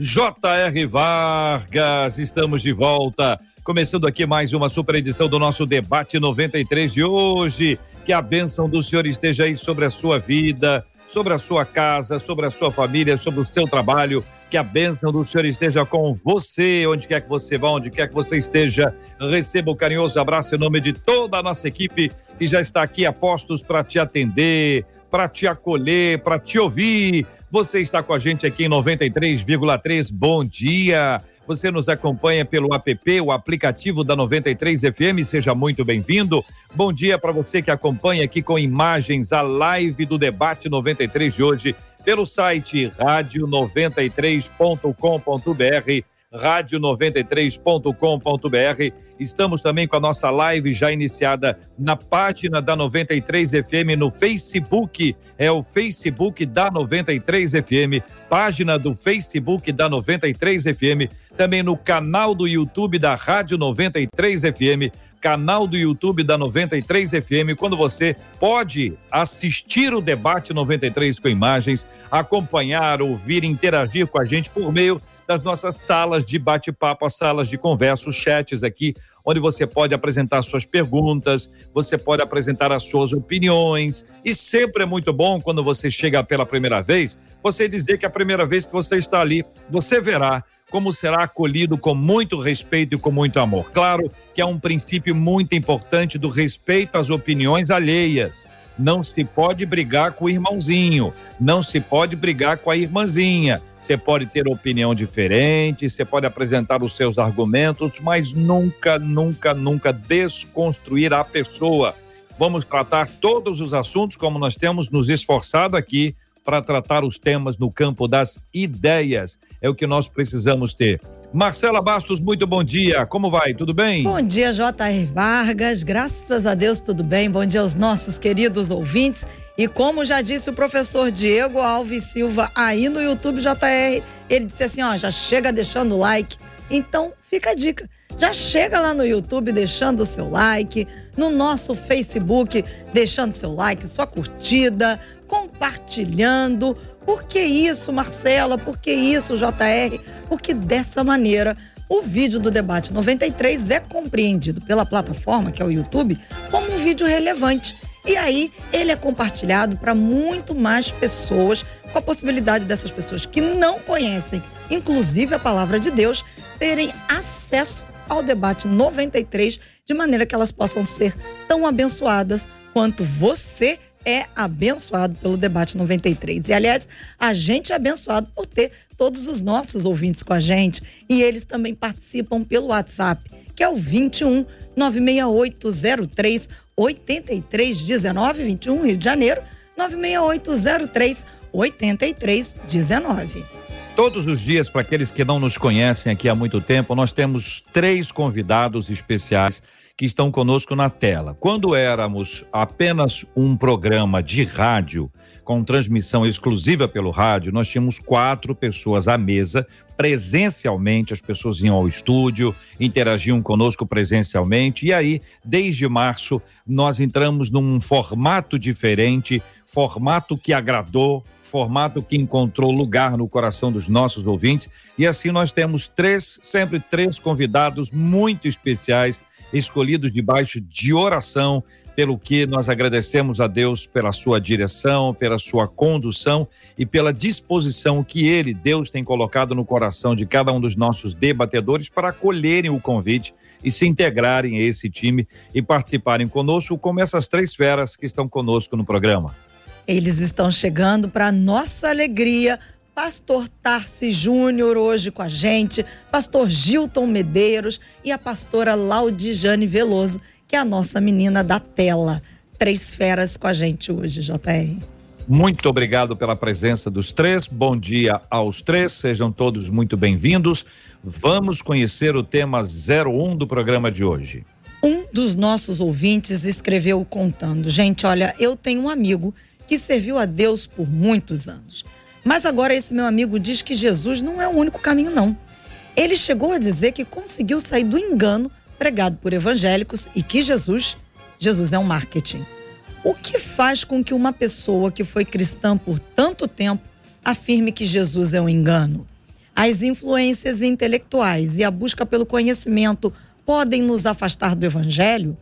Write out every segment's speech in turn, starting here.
J.R. Vargas, estamos de volta. Começando aqui mais uma super edição do nosso debate 93 de hoje. Que a bênção do Senhor esteja aí sobre a sua vida, sobre a sua casa, sobre a sua família, sobre o seu trabalho. Que a bênção do Senhor esteja com você, onde quer que você vá, onde quer que você esteja. Receba o um carinhoso abraço em nome de toda a nossa equipe que já está aqui a postos para te atender, para te acolher, para te ouvir você está com a gente aqui em 93,3. Bom dia. Você nos acompanha pelo app, o aplicativo da 93 FM. Seja muito bem-vindo. Bom dia para você que acompanha aqui com imagens a live do debate 93 de hoje pelo site rádio93.com.br rádio93.com.br. Estamos também com a nossa live já iniciada na página da 93 FM no Facebook. É o Facebook da 93 FM, página do Facebook da 93 FM, também no canal do YouTube da Rádio 93 FM canal do YouTube da 93 FM, quando você pode assistir o debate 93 com imagens, acompanhar, ouvir, interagir com a gente por meio das nossas salas de bate-papo, as salas de conversa, os chats aqui, onde você pode apresentar suas perguntas, você pode apresentar as suas opiniões. E sempre é muito bom quando você chega pela primeira vez, você dizer que é a primeira vez que você está ali, você verá como será acolhido com muito respeito e com muito amor. Claro que é um princípio muito importante do respeito às opiniões alheias. Não se pode brigar com o irmãozinho, não se pode brigar com a irmãzinha, você pode ter opinião diferente, você pode apresentar os seus argumentos, mas nunca, nunca, nunca desconstruir a pessoa. Vamos tratar todos os assuntos como nós temos nos esforçado aqui para tratar os temas no campo das ideias. É o que nós precisamos ter. Marcela Bastos, muito bom dia. Como vai? Tudo bem? Bom dia, J.R. Vargas. Graças a Deus, tudo bem. Bom dia aos nossos queridos ouvintes. E como já disse o professor Diego Alves Silva aí no YouTube JR, ele disse assim: ó, já chega deixando o like. Então, fica a dica. Já chega lá no YouTube deixando o seu like, no nosso Facebook deixando seu like, sua curtida, compartilhando por que isso, Marcela? Por que isso, JR? Porque dessa maneira o vídeo do debate 93 é compreendido pela plataforma, que é o YouTube, como um vídeo relevante. E aí ele é compartilhado para muito mais pessoas, com a possibilidade dessas pessoas que não conhecem, inclusive a palavra de Deus, terem acesso ao debate 93, de maneira que elas possam ser tão abençoadas quanto você é abençoado pelo debate 93. E aliás, a gente é abençoado por ter todos os nossos ouvintes com a gente e eles também participam pelo WhatsApp, que é o 21 96803 8319 21 Rio de Janeiro 96803 8319. Todos os dias, para aqueles que não nos conhecem aqui há muito tempo, nós temos três convidados especiais que estão conosco na tela. Quando éramos apenas um programa de rádio, com transmissão exclusiva pelo rádio, nós tínhamos quatro pessoas à mesa, presencialmente, as pessoas iam ao estúdio, interagiam conosco presencialmente, e aí, desde março, nós entramos num formato diferente, formato que agradou, formato que encontrou lugar no coração dos nossos ouvintes, e assim nós temos três, sempre três convidados muito especiais escolhidos debaixo de oração, pelo que nós agradecemos a Deus pela sua direção, pela sua condução e pela disposição que ele, Deus, tem colocado no coração de cada um dos nossos debatedores para acolherem o convite e se integrarem a esse time e participarem conosco, como essas três feras que estão conosco no programa. Eles estão chegando para nossa alegria pastor Tarci Júnior hoje com a gente, pastor Gilton Medeiros e a pastora Laudijane Veloso, que é a nossa menina da tela. Três feras com a gente hoje, JR. Muito obrigado pela presença dos três. Bom dia aos três. Sejam todos muito bem-vindos. Vamos conhecer o tema 01 do programa de hoje. Um dos nossos ouvintes escreveu contando: Gente, olha, eu tenho um amigo que serviu a Deus por muitos anos. Mas agora esse meu amigo diz que Jesus não é o único caminho, não. Ele chegou a dizer que conseguiu sair do engano pregado por evangélicos e que Jesus, Jesus é um marketing. O que faz com que uma pessoa que foi cristã por tanto tempo afirme que Jesus é um engano? As influências intelectuais e a busca pelo conhecimento podem nos afastar do evangelho?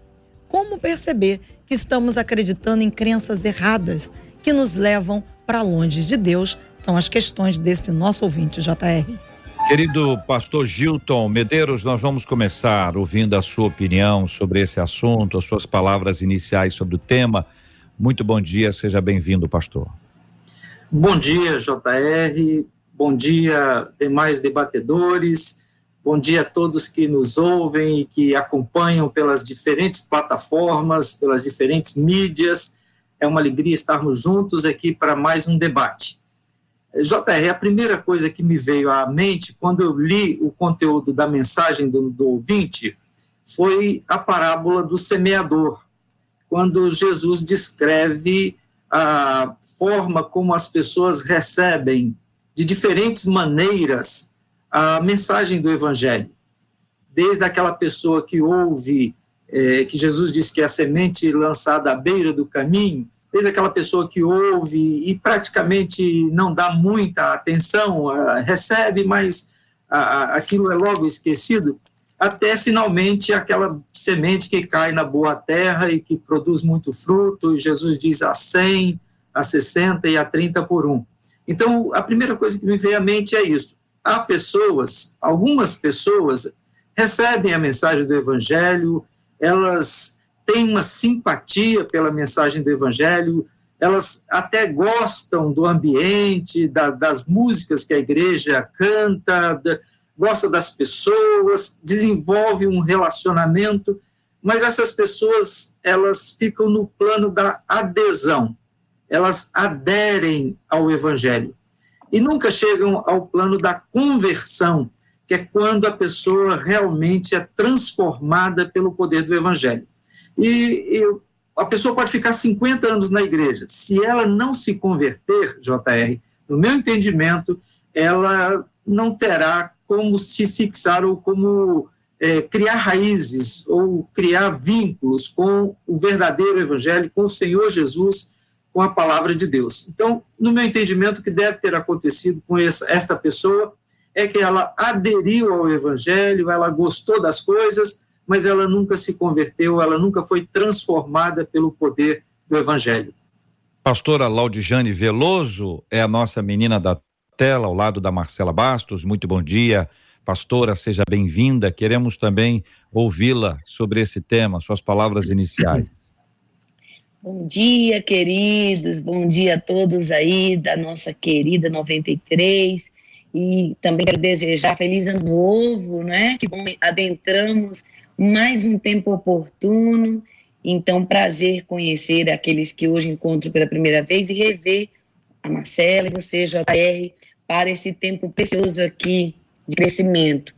Como perceber que estamos acreditando em crenças erradas que nos levam para longe de Deus? São as questões desse nosso ouvinte, JR. Querido pastor Gilton Medeiros, nós vamos começar ouvindo a sua opinião sobre esse assunto, as suas palavras iniciais sobre o tema. Muito bom dia, seja bem-vindo, pastor. Bom dia, JR. Bom dia, demais debatedores. Bom dia a todos que nos ouvem e que acompanham pelas diferentes plataformas, pelas diferentes mídias. É uma alegria estarmos juntos aqui para mais um debate. JR, a primeira coisa que me veio à mente quando eu li o conteúdo da mensagem do, do ouvinte foi a parábola do semeador, quando Jesus descreve a forma como as pessoas recebem de diferentes maneiras a mensagem do Evangelho. Desde aquela pessoa que ouve, é, que Jesus disse que é a semente lançada à beira do caminho, desde aquela pessoa que ouve e praticamente não dá muita atenção, uh, recebe, mas uh, aquilo é logo esquecido, até finalmente aquela semente que cai na boa terra e que produz muito fruto, e Jesus diz a 100, a 60 e a 30 por um. Então, a primeira coisa que me veio à mente é isso. Há pessoas, algumas pessoas recebem a mensagem do evangelho, elas têm uma simpatia pela mensagem do Evangelho, elas até gostam do ambiente, da, das músicas que a igreja canta, da, gosta das pessoas, desenvolve um relacionamento, mas essas pessoas elas ficam no plano da adesão, elas aderem ao Evangelho e nunca chegam ao plano da conversão, que é quando a pessoa realmente é transformada pelo poder do Evangelho. E, e, a pessoa pode ficar 50 anos na igreja. Se ela não se converter, JR, no meu entendimento, ela não terá como se fixar ou como é, criar raízes ou criar vínculos com o verdadeiro evangelho, com o Senhor Jesus, com a palavra de Deus. Então, no meu entendimento, o que deve ter acontecido com essa, esta pessoa é que ela aderiu ao evangelho, ela gostou das coisas, mas ela nunca se converteu, ela nunca foi transformada pelo poder do Evangelho. Pastora Laudijane Veloso é a nossa menina da tela, ao lado da Marcela Bastos. Muito bom dia, pastora, seja bem-vinda. Queremos também ouvi-la sobre esse tema, suas palavras iniciais. Bom dia, queridos, bom dia a todos aí da nossa querida 93. E também quero desejar feliz ano novo, né? Que bom adentramos mais um tempo oportuno. Então, prazer conhecer aqueles que hoje encontro pela primeira vez e rever a Marcela e você, JR, para esse tempo precioso aqui de crescimento.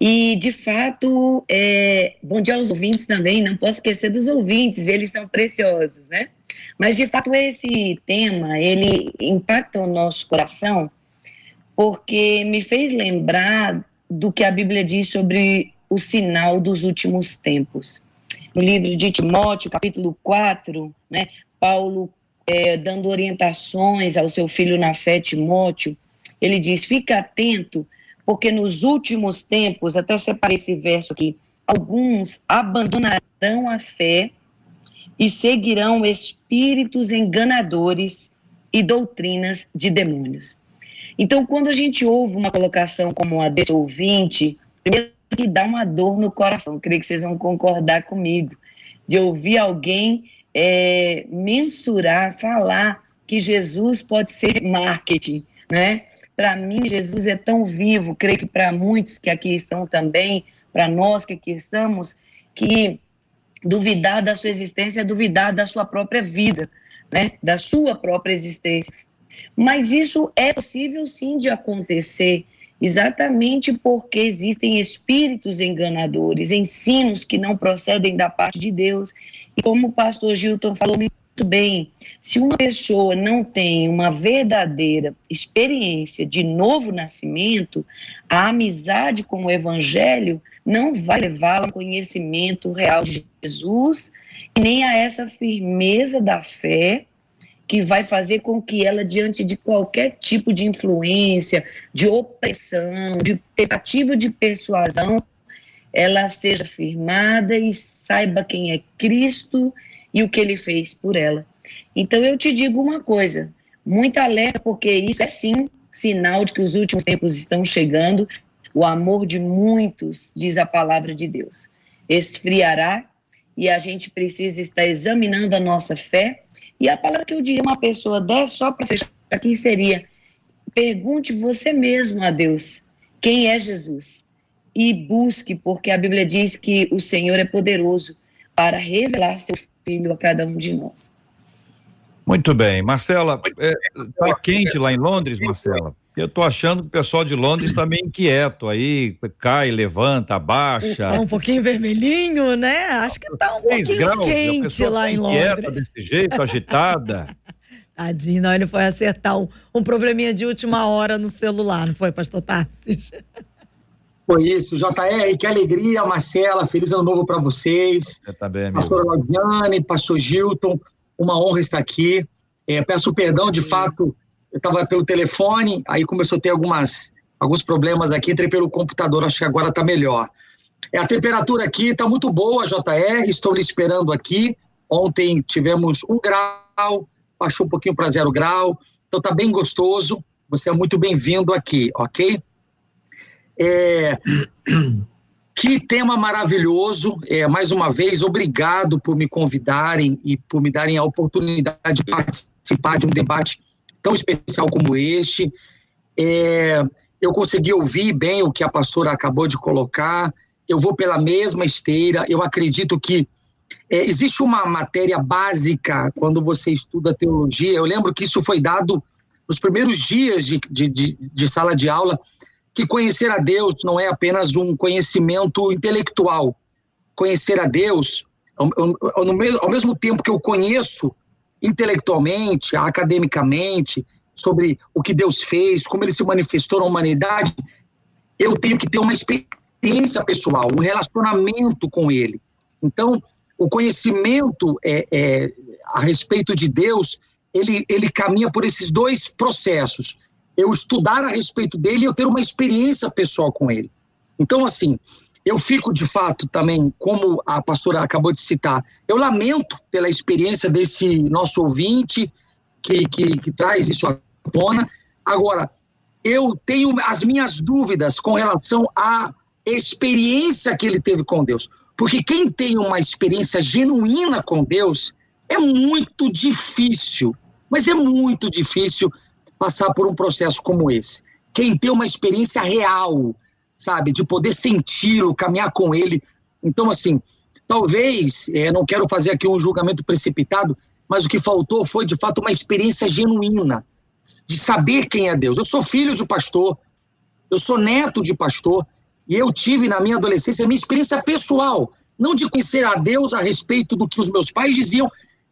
E, de fato, é, bom dia aos ouvintes também, não posso esquecer dos ouvintes, eles são preciosos, né? Mas, de fato, esse tema, ele impacta o nosso coração porque me fez lembrar do que a Bíblia diz sobre o sinal dos últimos tempos. No livro de Timóteo, capítulo 4, né, Paulo é, dando orientações ao seu filho na fé, Timóteo, ele diz: fica atento, porque nos últimos tempos, até separei esse verso aqui, alguns abandonarão a fé e seguirão espíritos enganadores e doutrinas de demônios. Então, quando a gente ouve uma colocação como a desse ouvinte, primeiro que dá uma dor no coração. creio que vocês vão concordar comigo. De ouvir alguém é, mensurar, falar que Jesus pode ser marketing, né? Para mim, Jesus é tão vivo, creio que para muitos que aqui estão também, para nós que aqui estamos, que duvidar da sua existência é duvidar da sua própria vida, né, da sua própria existência. Mas isso é possível sim de acontecer, exatamente porque existem espíritos enganadores, ensinos que não procedem da parte de Deus. E como o pastor Gilton falou muito bem, se uma pessoa não tem uma verdadeira experiência de novo nascimento, a amizade com o evangelho não vai levá-la ao conhecimento real de Jesus, nem a essa firmeza da fé que vai fazer com que ela, diante de qualquer tipo de influência, de opressão, de tentativa de persuasão, ela seja firmada e saiba quem é Cristo e o que ele fez por ela. Então eu te digo uma coisa, muito alerta, porque isso é sim sinal de que os últimos tempos estão chegando. O amor de muitos, diz a palavra de Deus, esfriará e a gente precisa estar examinando a nossa fé e a palavra que eu diria uma pessoa dessa, só para fechar aqui, seria: pergunte você mesmo a Deus quem é Jesus e busque, porque a Bíblia diz que o Senhor é poderoso para revelar seu Filho a cada um de nós. Muito bem. Marcela, está é, quente lá em Londres, Marcela? Eu estou achando que o pessoal de Londres está meio inquieto aí, cai, levanta, abaixa. Está um pouquinho vermelhinho, né? Acho que está um pouquinho graus, quente lá tá em Londres. desse jeito, agitada. Tadinho, não, ele foi acertar um, um probleminha de última hora no celular, não foi, pastor Tarsis? Foi isso, JR, que alegria, Marcela, feliz ano novo para vocês. Você tá bem, Pastor Laudiane, pastor Gilton, uma honra estar aqui. É, peço perdão, de fato, eu estava pelo telefone, aí começou a ter algumas, alguns problemas aqui, entrei pelo computador, acho que agora está melhor. É, a temperatura aqui está muito boa, JR, estou lhe esperando aqui. Ontem tivemos um grau, baixou um pouquinho para zero grau, então está bem gostoso. Você é muito bem-vindo aqui, ok? É, que tema maravilhoso. É, mais uma vez, obrigado por me convidarem e por me darem a oportunidade de participar de um debate tão especial como este. É, eu consegui ouvir bem o que a pastora acabou de colocar. Eu vou pela mesma esteira. Eu acredito que é, existe uma matéria básica quando você estuda teologia. Eu lembro que isso foi dado nos primeiros dias de, de, de, de sala de aula, que conhecer a Deus não é apenas um conhecimento intelectual. Conhecer a Deus, ao, ao, ao mesmo tempo que eu conheço intelectualmente, academicamente, sobre o que Deus fez, como ele se manifestou na humanidade, eu tenho que ter uma experiência pessoal, um relacionamento com ele. Então, o conhecimento é, é, a respeito de Deus, ele, ele caminha por esses dois processos. Eu estudar a respeito dele e eu ter uma experiência pessoal com ele. Então, assim, eu fico, de fato, também, como a pastora acabou de citar, eu lamento pela experiência desse nosso ouvinte que, que, que traz isso à tona. Agora, eu tenho as minhas dúvidas com relação à experiência que ele teve com Deus. Porque quem tem uma experiência genuína com Deus é muito difícil, mas é muito difícil passar por um processo como esse. Quem tem uma experiência real, sabe? De poder senti-lo, caminhar com ele. Então, assim, talvez, é, não quero fazer aqui um julgamento precipitado, mas o que faltou foi, de fato, uma experiência genuína de saber quem é Deus. Eu sou filho de pastor, eu sou neto de pastor, e eu tive na minha adolescência minha experiência pessoal, não de conhecer a Deus a respeito do que os meus pais diziam,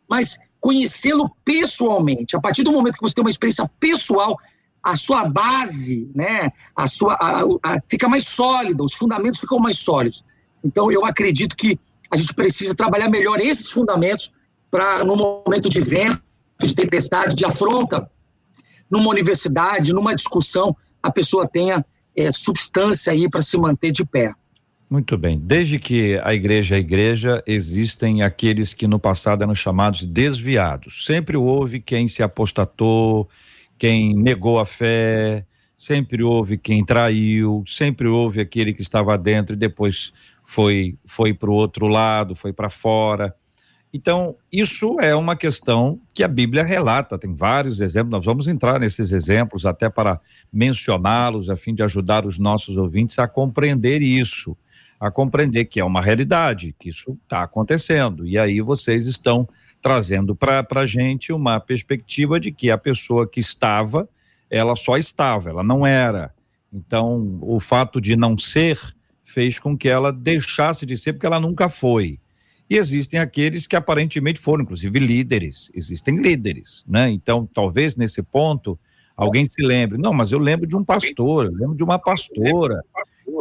mas conhecê-lo pessoalmente. A partir do momento que você tem uma experiência pessoal, a sua base, né, a sua, a, a, fica mais sólida, os fundamentos ficam mais sólidos. Então, eu acredito que a gente precisa trabalhar melhor esses fundamentos para, no momento de vento, de tempestade, de afronta, numa universidade, numa discussão, a pessoa tenha é, substância aí para se manter de pé. Muito bem. Desde que a igreja é igreja, existem aqueles que no passado eram chamados desviados. Sempre houve quem se apostatou, quem negou a fé, sempre houve quem traiu, sempre houve aquele que estava dentro e depois foi foi para o outro lado, foi para fora. Então, isso é uma questão que a Bíblia relata, tem vários exemplos, nós vamos entrar nesses exemplos até para mencioná-los, a fim de ajudar os nossos ouvintes a compreender isso, a compreender que é uma realidade, que isso está acontecendo. E aí vocês estão trazendo para a gente uma perspectiva de que a pessoa que estava, ela só estava, ela não era. Então, o fato de não ser fez com que ela deixasse de ser, porque ela nunca foi. E existem aqueles que aparentemente foram, inclusive líderes, existem líderes, né? Então, talvez nesse ponto, alguém se lembre, não, mas eu lembro de um pastor, eu lembro de uma pastora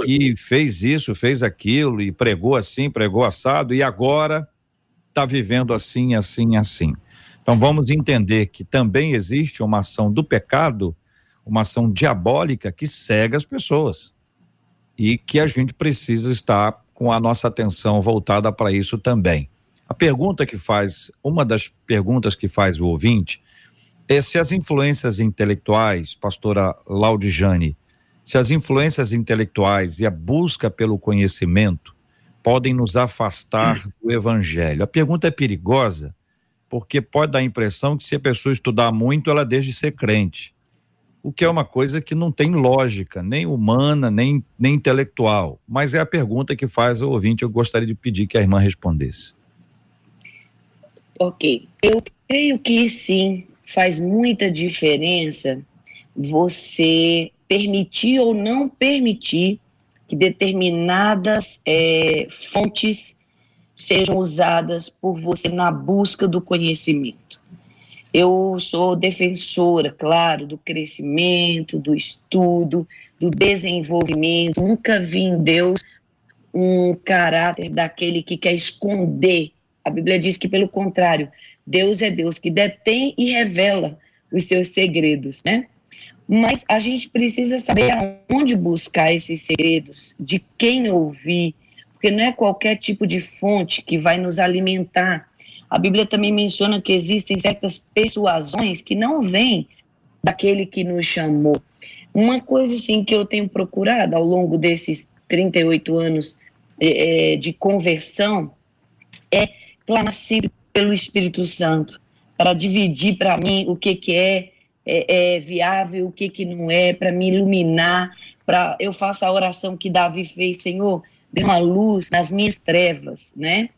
que fez isso, fez aquilo e pregou assim, pregou assado e agora está vivendo assim, assim, assim. Então vamos entender que também existe uma ação do pecado, uma ação diabólica que cega as pessoas e que a gente precisa estar com a nossa atenção voltada para isso também. A pergunta que faz, uma das perguntas que faz o ouvinte é se as influências intelectuais, pastora Laudijane, se as influências intelectuais e a busca pelo conhecimento podem nos afastar do evangelho. A pergunta é perigosa, porque pode dar a impressão que se a pessoa estudar muito, ela deixa de ser crente. O que é uma coisa que não tem lógica, nem humana, nem, nem intelectual. Mas é a pergunta que faz o ouvinte. Eu gostaria de pedir que a irmã respondesse. Ok. Eu creio que sim, faz muita diferença você permitir ou não permitir que determinadas é, fontes sejam usadas por você na busca do conhecimento. Eu sou defensora, claro, do crescimento, do estudo, do desenvolvimento. Nunca vi em Deus um caráter daquele que quer esconder. A Bíblia diz que, pelo contrário, Deus é Deus que detém e revela os seus segredos, né? Mas a gente precisa saber aonde buscar esses segredos, de quem ouvir, porque não é qualquer tipo de fonte que vai nos alimentar. A Bíblia também menciona que existem certas persuasões que não vêm daquele que nos chamou. Uma coisa assim que eu tenho procurado ao longo desses 38 anos é, de conversão é clamar sempre pelo Espírito Santo, para dividir para mim o que, que é é, é viável, o que, que não é, para me iluminar, para eu faço a oração que Davi fez, Senhor, dê uma luz nas minhas trevas, né?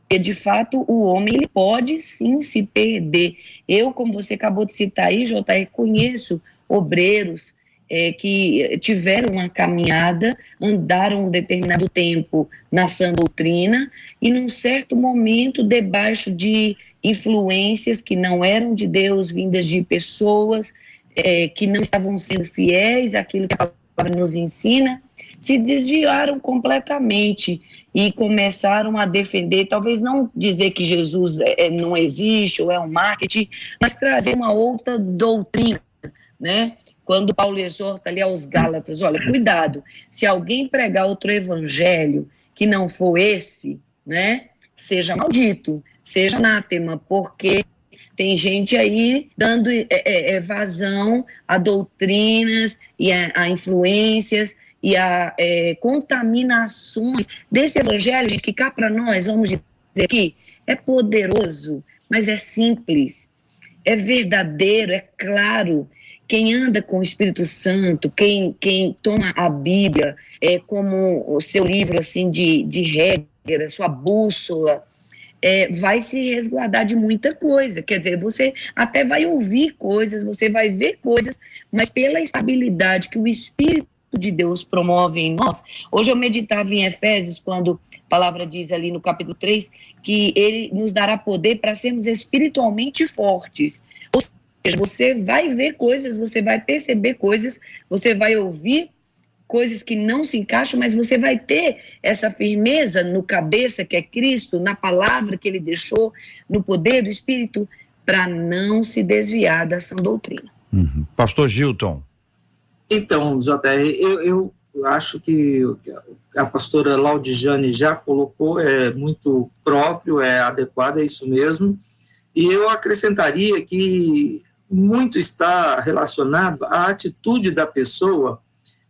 Porque de fato o homem ele pode sim se perder. Eu, como você acabou de citar aí, JR, conheço obreiros é, que tiveram uma caminhada, andaram um determinado tempo na sã doutrina e num certo momento, debaixo de influências que não eram de Deus, vindas de pessoas é, que não estavam sendo fiéis àquilo que a palavra nos ensina, se desviaram completamente e começaram a defender, talvez não dizer que Jesus é, é, não existe ou é um marketing, mas trazer uma outra doutrina, né? Quando Paulo exorta ali aos Gálatas, olha, cuidado, se alguém pregar outro evangelho que não for esse, né, seja maldito seja anátema, porque tem gente aí dando é, é, é, vazão a doutrinas e a, a influências e a é, contaminações desse evangelho, gente, que cá para nós, vamos dizer aqui, é poderoso, mas é simples, é verdadeiro, é claro. Quem anda com o Espírito Santo, quem, quem toma a Bíblia é como o seu livro assim de, de regra, sua bússola, é, vai se resguardar de muita coisa. Quer dizer, você até vai ouvir coisas, você vai ver coisas, mas pela estabilidade que o Espírito de Deus promove em nós. Hoje eu meditava em Efésios, quando a palavra diz ali no capítulo 3 que ele nos dará poder para sermos espiritualmente fortes. Ou seja, você vai ver coisas, você vai perceber coisas, você vai ouvir coisas que não se encaixam, mas você vai ter essa firmeza no cabeça que é Cristo, na palavra que ele deixou, no poder do Espírito, para não se desviar da sã doutrina. Uhum. Pastor Gilton. Então, JR, eu, eu acho que a pastora Laudijane já colocou, é muito próprio, é adequado, é isso mesmo. E eu acrescentaria que muito está relacionado à atitude da pessoa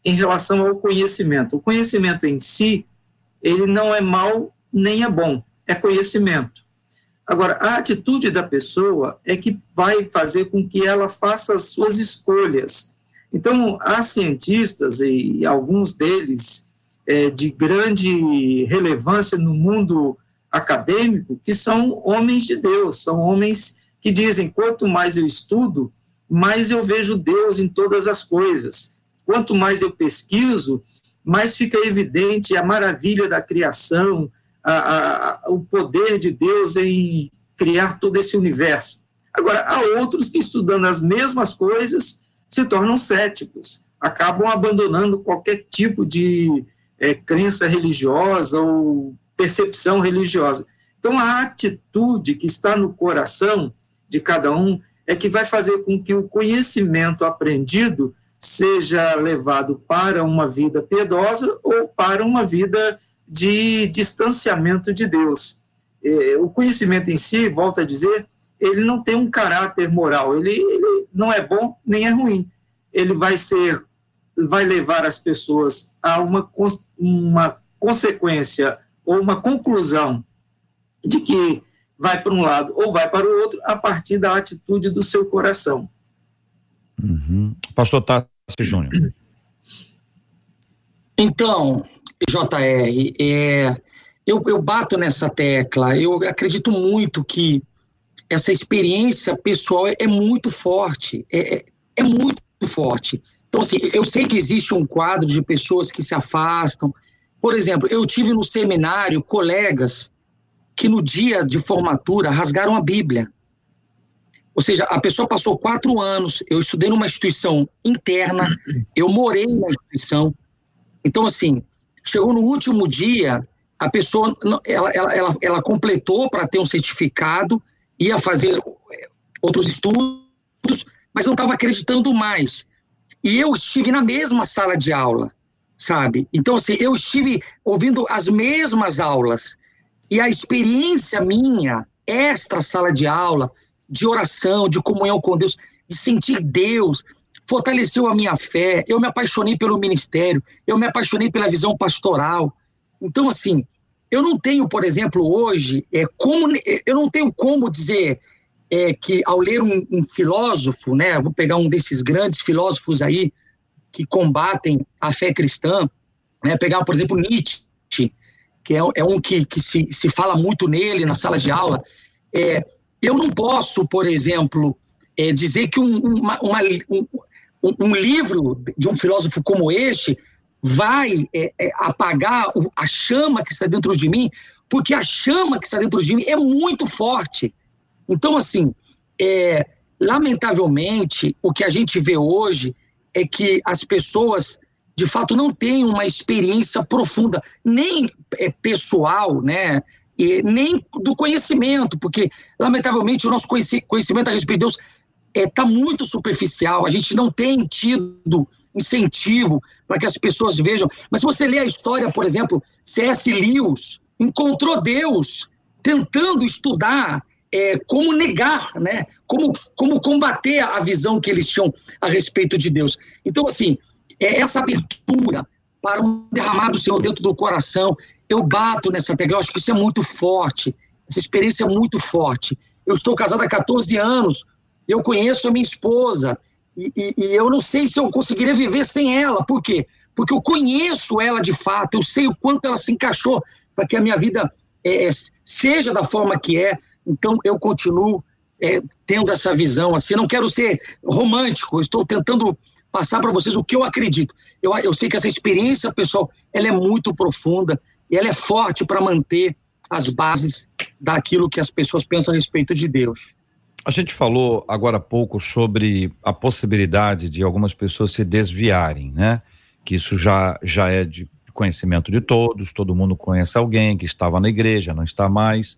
em relação ao conhecimento. O conhecimento em si, ele não é mal nem é bom, é conhecimento. Agora, a atitude da pessoa é que vai fazer com que ela faça as suas escolhas. Então, há cientistas, e alguns deles é, de grande relevância no mundo acadêmico que são homens de Deus, são homens que dizem: quanto mais eu estudo, mais eu vejo Deus em todas as coisas. Quanto mais eu pesquiso, mais fica evidente a maravilha da criação, a, a, o poder de Deus em criar todo esse universo. Agora, há outros que, estudando as mesmas coisas, se tornam céticos, acabam abandonando qualquer tipo de é, crença religiosa ou percepção religiosa. Então, a atitude que está no coração de cada um é que vai fazer com que o conhecimento aprendido seja levado para uma vida piedosa ou para uma vida de distanciamento de Deus. É, o conhecimento em si, volto a dizer, ele não tem um caráter moral, ele, ele não é bom nem é ruim. Ele vai ser, vai levar as pessoas a uma, uma consequência ou uma conclusão de que vai para um lado ou vai para o outro a partir da atitude do seu coração. Uhum. Pastor Tassi Júnior. Então, JR, é, eu, eu bato nessa tecla, eu acredito muito que essa experiência pessoal é, é muito forte, é, é, é muito forte. Então, assim, eu sei que existe um quadro de pessoas que se afastam. Por exemplo, eu tive no seminário colegas que no dia de formatura rasgaram a Bíblia. Ou seja, a pessoa passou quatro anos, eu estudei numa instituição interna, eu morei na instituição. Então, assim, chegou no último dia, a pessoa, ela, ela, ela, ela completou para ter um certificado, ia fazer outros estudos, mas não estava acreditando mais. E eu estive na mesma sala de aula, sabe? Então, assim, eu estive ouvindo as mesmas aulas. E a experiência minha, extra sala de aula, de oração, de comunhão com Deus, de sentir Deus, fortaleceu a minha fé. Eu me apaixonei pelo ministério, eu me apaixonei pela visão pastoral. Então, assim, eu não tenho, por exemplo, hoje, é, como, eu não tenho como dizer é, que ao ler um, um filósofo, né, vou pegar um desses grandes filósofos aí que combatem a fé cristã, né, pegar, por exemplo, Nietzsche, que é, é um que, que se, se fala muito nele na sala de aula, é, eu não posso, por exemplo, é, dizer que um, uma, uma, um, um, livro de um filósofo como este vai é, é, apagar a chama que está dentro de mim, porque a chama que está dentro de mim é muito forte. Então, assim, lamentavelmente, o que a gente vê hoje é que as pessoas de fato não tem uma experiência profunda, nem pessoal, né? E nem do conhecimento, porque, lamentavelmente, o nosso conhecimento a respeito de Deus está é, tá muito superficial, a gente não tem tido incentivo para que as pessoas vejam. Mas se você lê a história, por exemplo, C.S. Lewis encontrou Deus tentando estudar é, como negar, né? como, como combater a visão que eles tinham a respeito de Deus. Então, assim, é essa abertura para um derramar do Senhor dentro do coração. Eu bato nessa tecla, eu acho que isso é muito forte, essa experiência é muito forte. Eu estou casado há 14 anos, eu conheço a minha esposa, e, e, e, eu não sei se eu conseguiria viver sem ela. Por quê? Porque eu conheço ela de fato, eu sei o quanto ela se encaixou para que a minha vida é, é, seja da forma que é. Então eu continuo é, tendo essa visão. Assim, não quero ser romântico, estou tentando passar para vocês o que eu acredito. Eu, eu sei que essa experiência, pessoal, ela é muito profunda e ela é forte para manter as bases daquilo que as pessoas pensam a respeito de Deus. A gente falou agora há pouco sobre a possibilidade de algumas pessoas se desviarem, né? Que isso já, já é de conhecimento de todos, todo mundo conhece alguém que estava na igreja, não está mais.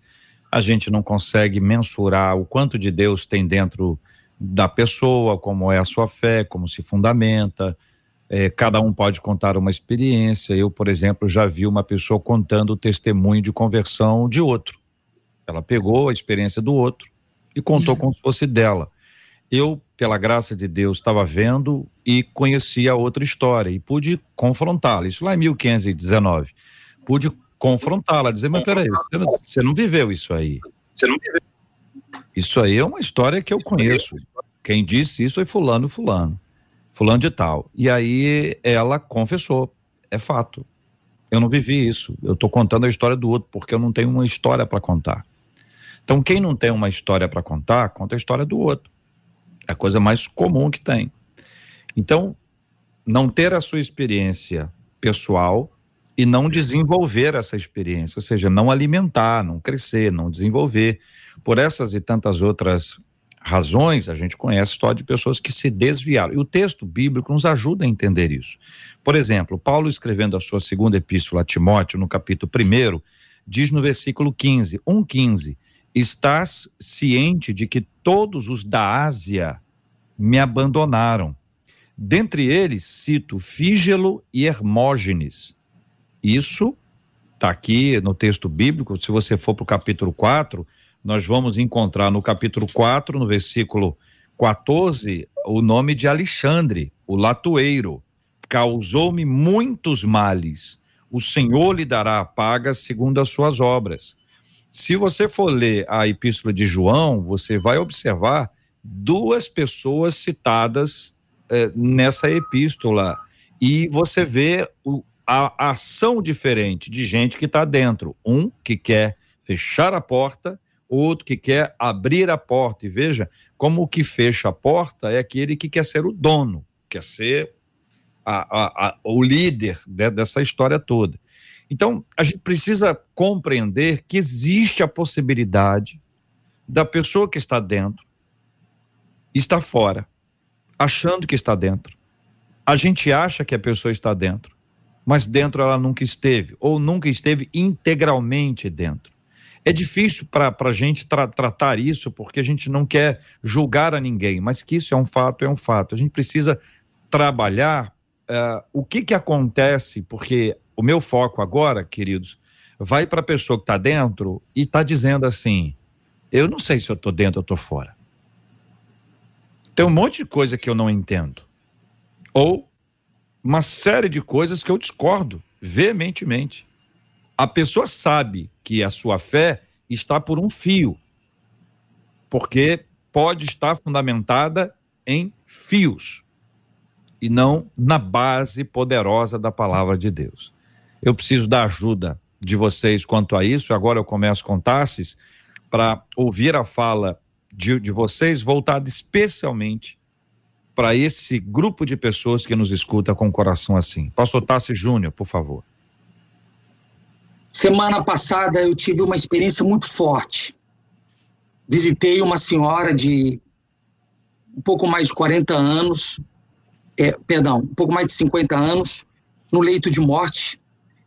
A gente não consegue mensurar o quanto de Deus tem dentro da pessoa, como é a sua fé, como se fundamenta. É, cada um pode contar uma experiência. Eu, por exemplo, já vi uma pessoa contando o testemunho de conversão de outro. Ela pegou a experiência do outro e contou como se fosse dela. Eu, pela graça de Deus, estava vendo e conhecia a outra história e pude confrontá-la. Isso lá em 1519. Pude confrontá-la, dizer, mas peraí, você não, você não viveu isso aí. Você não viveu isso aí é uma história que eu conheço. Quem disse isso foi fulano, fulano, fulano de tal. E aí ela confessou, é fato. Eu não vivi isso. Eu estou contando a história do outro, porque eu não tenho uma história para contar. Então, quem não tem uma história para contar, conta a história do outro. É a coisa mais comum que tem. Então, não ter a sua experiência pessoal e não desenvolver essa experiência, ou seja, não alimentar, não crescer, não desenvolver. Por essas e tantas outras razões, a gente conhece a história de pessoas que se desviaram. E o texto bíblico nos ajuda a entender isso. Por exemplo, Paulo escrevendo a sua segunda epístola a Timóteo, no capítulo 1, diz no versículo 15, 1,15: Estás ciente de que todos os da Ásia me abandonaram. Dentre eles, cito Fígelo e Hermógenes. Isso está aqui no texto bíblico, se você for para o capítulo 4, nós vamos encontrar no capítulo 4, no versículo 14, o nome de Alexandre, o latoeiro. Causou-me muitos males. O Senhor lhe dará a paga segundo as suas obras. Se você for ler a epístola de João, você vai observar duas pessoas citadas eh, nessa epístola. E você vê o, a, a ação diferente de gente que está dentro. Um que quer fechar a porta outro que quer abrir a porta. E veja como o que fecha a porta é aquele que quer ser o dono, quer ser a, a, a, o líder de, dessa história toda. Então, a gente precisa compreender que existe a possibilidade da pessoa que está dentro estar fora, achando que está dentro. A gente acha que a pessoa está dentro, mas dentro ela nunca esteve, ou nunca esteve integralmente dentro. É difícil para a gente tra tratar isso porque a gente não quer julgar a ninguém, mas que isso é um fato, é um fato. A gente precisa trabalhar uh, o que, que acontece, porque o meu foco agora, queridos, vai para a pessoa que está dentro e está dizendo assim: eu não sei se eu estou dentro ou estou fora. Tem um monte de coisa que eu não entendo. Ou uma série de coisas que eu discordo veementemente. A pessoa sabe que a sua fé está por um fio, porque pode estar fundamentada em fios e não na base poderosa da palavra de Deus. Eu preciso da ajuda de vocês quanto a isso. Agora eu começo com Tassis para ouvir a fala de, de vocês voltada especialmente para esse grupo de pessoas que nos escuta com o coração assim. Pastor Tassis Júnior, por favor. Semana passada eu tive uma experiência muito forte. Visitei uma senhora de um pouco mais de 40 anos, é, perdão, um pouco mais de 50 anos, no leito de morte,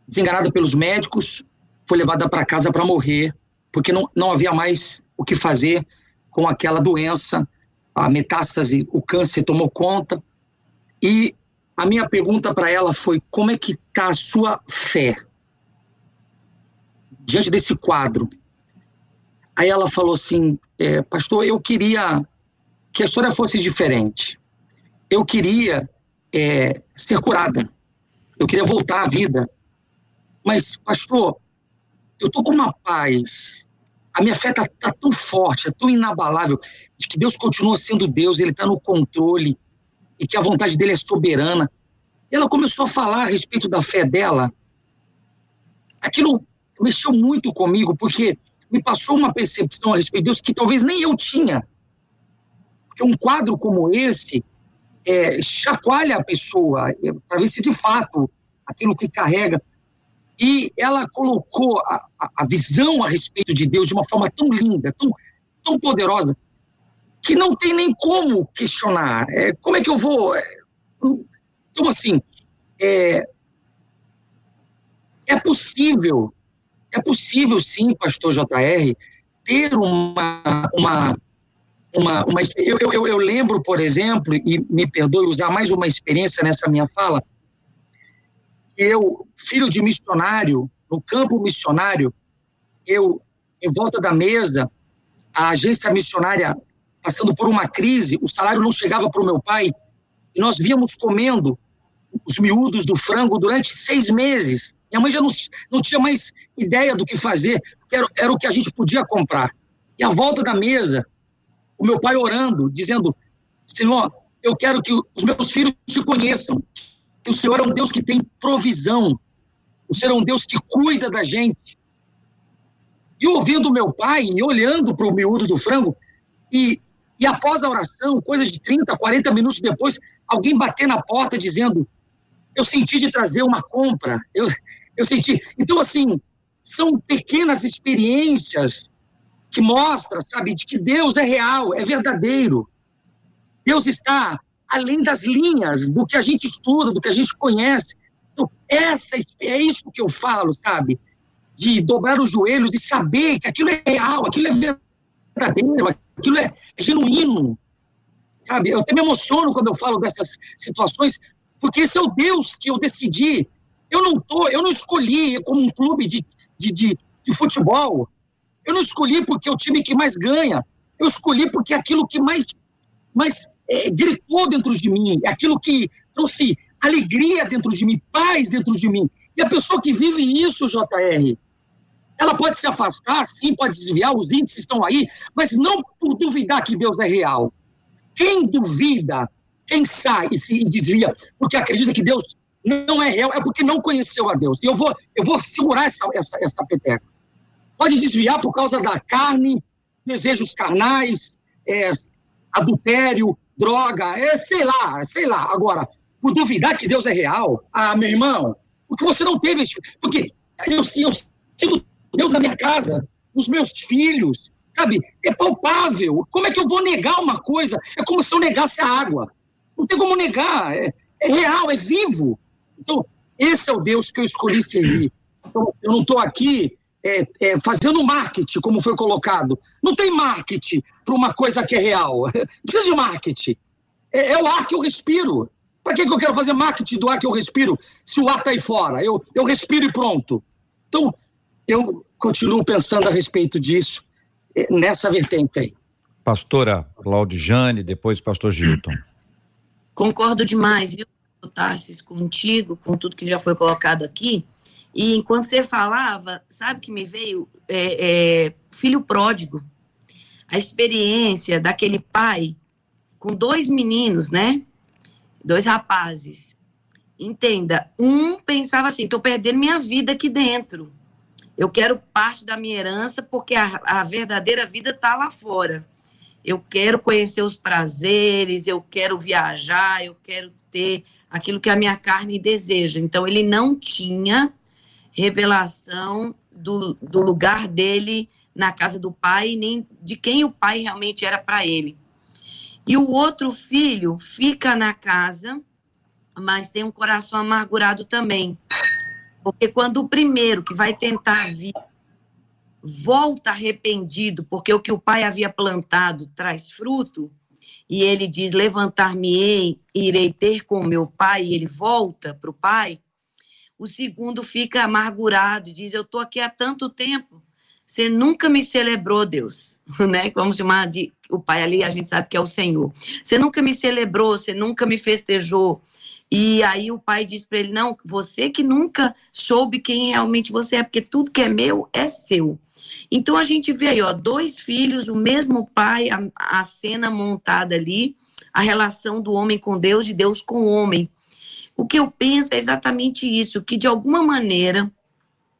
desenganada pelos médicos, foi levada para casa para morrer, porque não, não havia mais o que fazer com aquela doença, a metástase, o câncer tomou conta. E a minha pergunta para ela foi: como é que está a sua fé? Diante desse quadro. Aí ela falou assim: é, Pastor, eu queria que a história fosse diferente. Eu queria é, ser curada. Eu queria voltar à vida. Mas, pastor, eu estou com uma paz. A minha fé está tá tão forte, é tão inabalável, de que Deus continua sendo Deus, Ele está no controle e que a vontade dele é soberana. Ela começou a falar a respeito da fé dela. Aquilo mexeu muito comigo, porque me passou uma percepção a respeito de Deus que talvez nem eu tinha. Porque um quadro como esse é, chacoalha a pessoa, é, para ver se de fato aquilo que carrega. E ela colocou a, a, visão a respeito de Deus de uma forma tão linda, tão, tão poderosa, que não tem nem como questionar. É, como é que eu vou. É, então, assim, é, é possível é possível, sim, pastor JR, ter uma. uma, uma, uma eu, eu, eu lembro, por exemplo, e me perdoe usar mais uma experiência nessa minha fala, eu, filho de missionário, no campo missionário, eu, em volta da mesa, a agência missionária passando por uma crise, o salário não chegava para o meu pai, e nós víamos comendo os miúdos do frango durante seis meses. Minha mãe já não, não tinha mais ideia do que fazer, era, era o que a gente podia comprar. E à volta da mesa, o meu pai orando, dizendo: Senhor, eu quero que os meus filhos te conheçam, que o Senhor é um Deus que tem provisão. O Senhor é um Deus que cuida da gente. E ouvindo meu pai, e olhando para o miúdo do frango, e, e após a oração, coisa de 30, 40 minutos depois, alguém bater na porta dizendo: Eu senti de trazer uma compra. Eu, eu senti. Então, assim, são pequenas experiências que mostram, sabe, de que Deus é real, é verdadeiro. Deus está além das linhas do que a gente estuda, do que a gente conhece. Então, essa, é isso que eu falo, sabe? De dobrar os joelhos e saber que aquilo é real, aquilo é verdadeiro, aquilo é, é genuíno. Sabe? Eu até me emociono quando eu falo dessas situações, porque esse é o Deus que eu decidi. Eu não tô, eu não escolhi como um clube de, de, de, de futebol. Eu não escolhi porque é o time que mais ganha. Eu escolhi porque é aquilo que mais, mais é, gritou dentro de mim, é aquilo que trouxe alegria dentro de mim, paz dentro de mim. E a pessoa que vive isso, JR, ela pode se afastar, sim, pode desviar, os índices estão aí, mas não por duvidar que Deus é real. Quem duvida, quem sai e se desvia, porque acredita que Deus não é real, é porque não conheceu a Deus. E eu vou, eu vou segurar essa, essa, essa peteca. Pode desviar por causa da carne, desejos carnais, é, adultério, droga, é, sei lá, sei lá. Agora, por duvidar que Deus é real, ah, meu irmão, porque você não teve. Porque eu, eu sinto Deus na minha casa, nos meus filhos, sabe? É palpável. Como é que eu vou negar uma coisa? É como se eu negasse a água. Não tem como negar. É, é real, é vivo. Então, esse é o Deus que eu escolhi servir. Então, eu não estou aqui é, é, fazendo marketing, como foi colocado. Não tem marketing para uma coisa que é real. Não precisa de marketing. É, é, o ar que eu respiro. Para que, que eu quero fazer marketing do ar que eu respiro se o ar está aí fora? Eu, eu respiro e pronto. Então, eu continuo pensando a respeito disso, é, nessa vertente aí. Pastora Claudijane, depois pastor Gilton. Concordo demais, viu, Tarsis, contigo, com tudo que já foi colocado aqui. E enquanto você falava, sabe que me veio é, é, filho pródigo, a experiência daquele pai com dois meninos, né? Dois rapazes. Entenda, um pensava assim: estou perdendo minha vida aqui dentro. Eu quero parte da minha herança porque a, a verdadeira vida está lá fora. Eu quero conhecer os prazeres, eu quero viajar, eu quero ter aquilo que a minha carne deseja. Então, ele não tinha revelação do, do lugar dele na casa do pai, nem de quem o pai realmente era para ele. E o outro filho fica na casa, mas tem um coração amargurado também. Porque quando o primeiro que vai tentar vir volta arrependido, porque o que o pai havia plantado traz fruto, e ele diz: Levantar-me-ei, irei ter com meu pai, e ele volta para o pai o segundo fica amargurado, diz: Eu estou aqui há tanto tempo, você nunca me celebrou, Deus, né? Vamos chamar de o pai ali, a gente sabe que é o Senhor. Você nunca me celebrou, você nunca me festejou. E aí o pai diz para ele: Não, você que nunca soube quem realmente você é, porque tudo que é meu é seu. Então a gente vê aí, ó, dois filhos, o mesmo pai, a, a cena montada ali, a relação do homem com Deus, de Deus com o homem. O que eu penso é exatamente isso, que de alguma maneira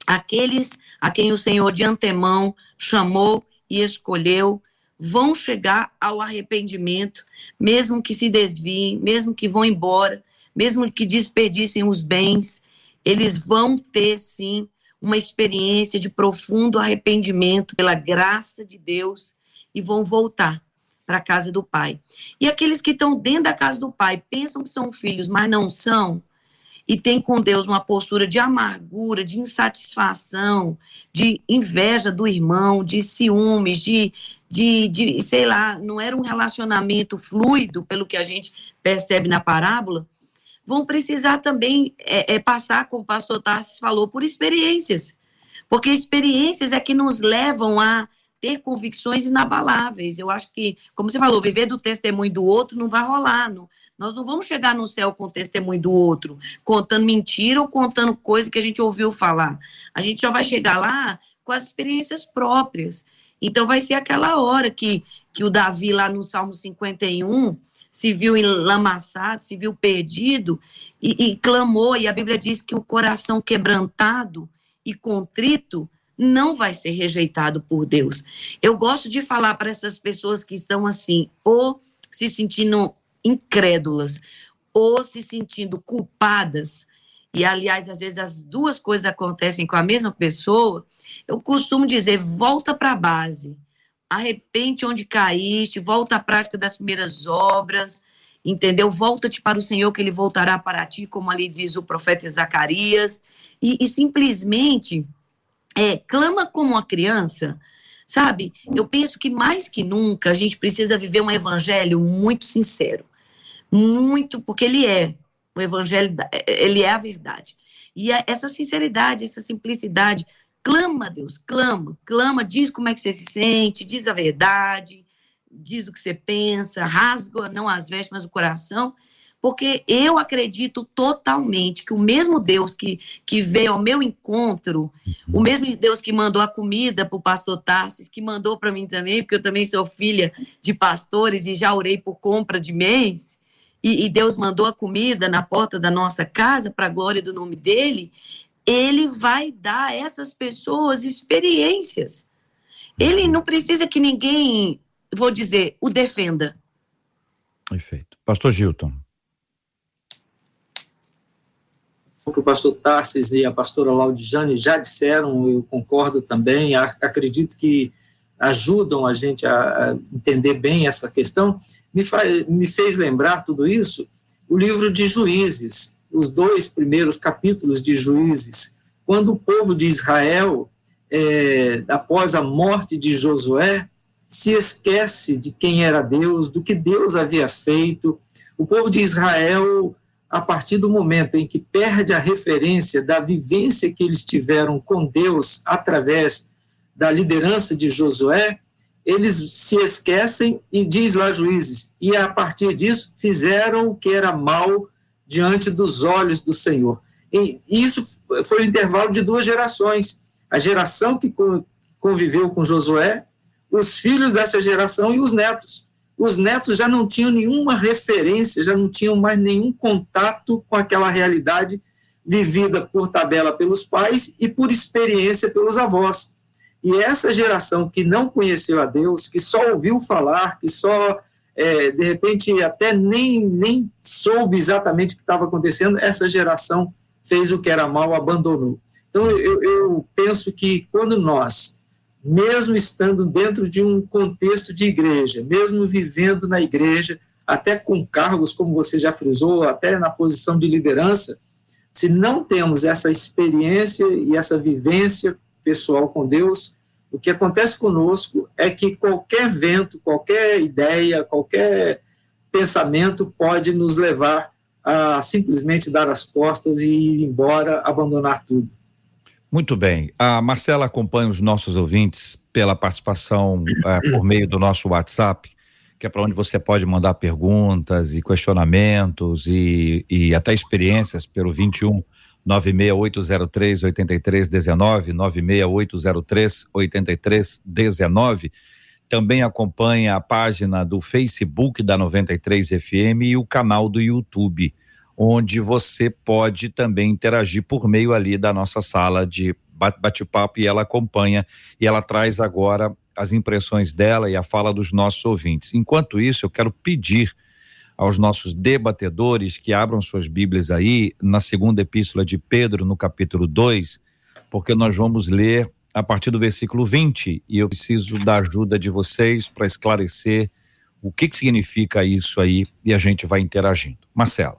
aqueles a quem o Senhor de antemão chamou e escolheu vão chegar ao arrependimento, mesmo que se desviem, mesmo que vão embora, mesmo que desperdicem os bens, eles vão ter sim uma experiência de profundo arrependimento pela graça de Deus e vão voltar para a casa do pai. E aqueles que estão dentro da casa do pai pensam que são filhos, mas não são, e têm com Deus uma postura de amargura, de insatisfação, de inveja do irmão, de ciúmes, de, de, de sei lá, não era um relacionamento fluido, pelo que a gente percebe na parábola, vão precisar também é, é, passar, como o pastor Tarsis falou, por experiências. Porque experiências é que nos levam a ter convicções inabaláveis. Eu acho que, como você falou, viver do testemunho do outro não vai rolar. Não, nós não vamos chegar no céu com o testemunho do outro, contando mentira ou contando coisa que a gente ouviu falar. A gente já vai chegar lá com as experiências próprias. Então vai ser aquela hora que, que o Davi, lá no Salmo 51, se viu enlamaçado, se viu perdido e, e clamou. E a Bíblia diz que o coração quebrantado e contrito não vai ser rejeitado por Deus. Eu gosto de falar para essas pessoas que estão assim, ou se sentindo incrédulas, ou se sentindo culpadas, e aliás, às vezes as duas coisas acontecem com a mesma pessoa, eu costumo dizer: volta para a base, arrepende onde caíste, volta à prática das primeiras obras, entendeu? Volta-te para o Senhor, que ele voltará para ti, como ali diz o profeta Zacarias, e, e simplesmente é, clama como uma criança, sabe? Eu penso que mais que nunca a gente precisa viver um evangelho muito sincero, muito, porque ele é, o evangelho, ele é a verdade. E essa sinceridade, essa simplicidade, clama a Deus, clama, clama, diz como é que você se sente, diz a verdade, diz o que você pensa, rasga não as vestes, mas o coração, porque eu acredito totalmente que o mesmo Deus que, que veio ao meu encontro, o mesmo Deus que mandou a comida para o pastor Tarsis, que mandou para mim também, porque eu também sou filha de pastores e já orei por compra de mês, e, e Deus mandou a comida na porta da nossa casa para a glória do nome dele, ele vai dar a essas pessoas experiências. Ele não precisa que ninguém, vou dizer, o defenda. Perfeito. Pastor Gilton. O que o pastor Tarsis e a pastora Laudijane já disseram, eu concordo também, acredito que ajudam a gente a entender bem essa questão, me, faz, me fez lembrar tudo isso o livro de Juízes, os dois primeiros capítulos de Juízes, quando o povo de Israel, é, após a morte de Josué, se esquece de quem era Deus, do que Deus havia feito. O povo de Israel, a partir do momento em que perde a referência da vivência que eles tiveram com Deus através da liderança de Josué, eles se esquecem e diz lá juízes, e a partir disso fizeram o que era mal diante dos olhos do Senhor. E isso foi o intervalo de duas gerações. A geração que conviveu com Josué, os filhos dessa geração e os netos. Os netos já não tinham nenhuma referência, já não tinham mais nenhum contato com aquela realidade vivida por tabela pelos pais e por experiência pelos avós. E essa geração que não conheceu a Deus, que só ouviu falar, que só é, de repente até nem, nem soube exatamente o que estava acontecendo, essa geração fez o que era mal, abandonou. Então, eu, eu penso que quando nós, mesmo estando dentro de um contexto de igreja, mesmo vivendo na igreja, até com cargos, como você já frisou, até na posição de liderança, se não temos essa experiência e essa vivência pessoal com Deus, o que acontece conosco é que qualquer vento, qualquer ideia, qualquer pensamento pode nos levar a simplesmente dar as costas e ir embora, abandonar tudo. Muito bem. A Marcela acompanha os nossos ouvintes pela participação é, por meio do nosso WhatsApp, que é para onde você pode mandar perguntas e questionamentos e, e até experiências pelo 21 96803 8319, 96803 8319. Também acompanha a página do Facebook da 93 FM e o canal do YouTube, onde você pode também interagir por meio ali da nossa sala de bate-papo e ela acompanha e ela traz agora as impressões dela e a fala dos nossos ouvintes. Enquanto isso, eu quero pedir aos nossos debatedores que abram suas Bíblias aí na segunda epístola de Pedro, no capítulo 2, porque nós vamos ler a partir do versículo 20 e eu preciso da ajuda de vocês para esclarecer o que, que significa isso aí e a gente vai interagindo. Marcela.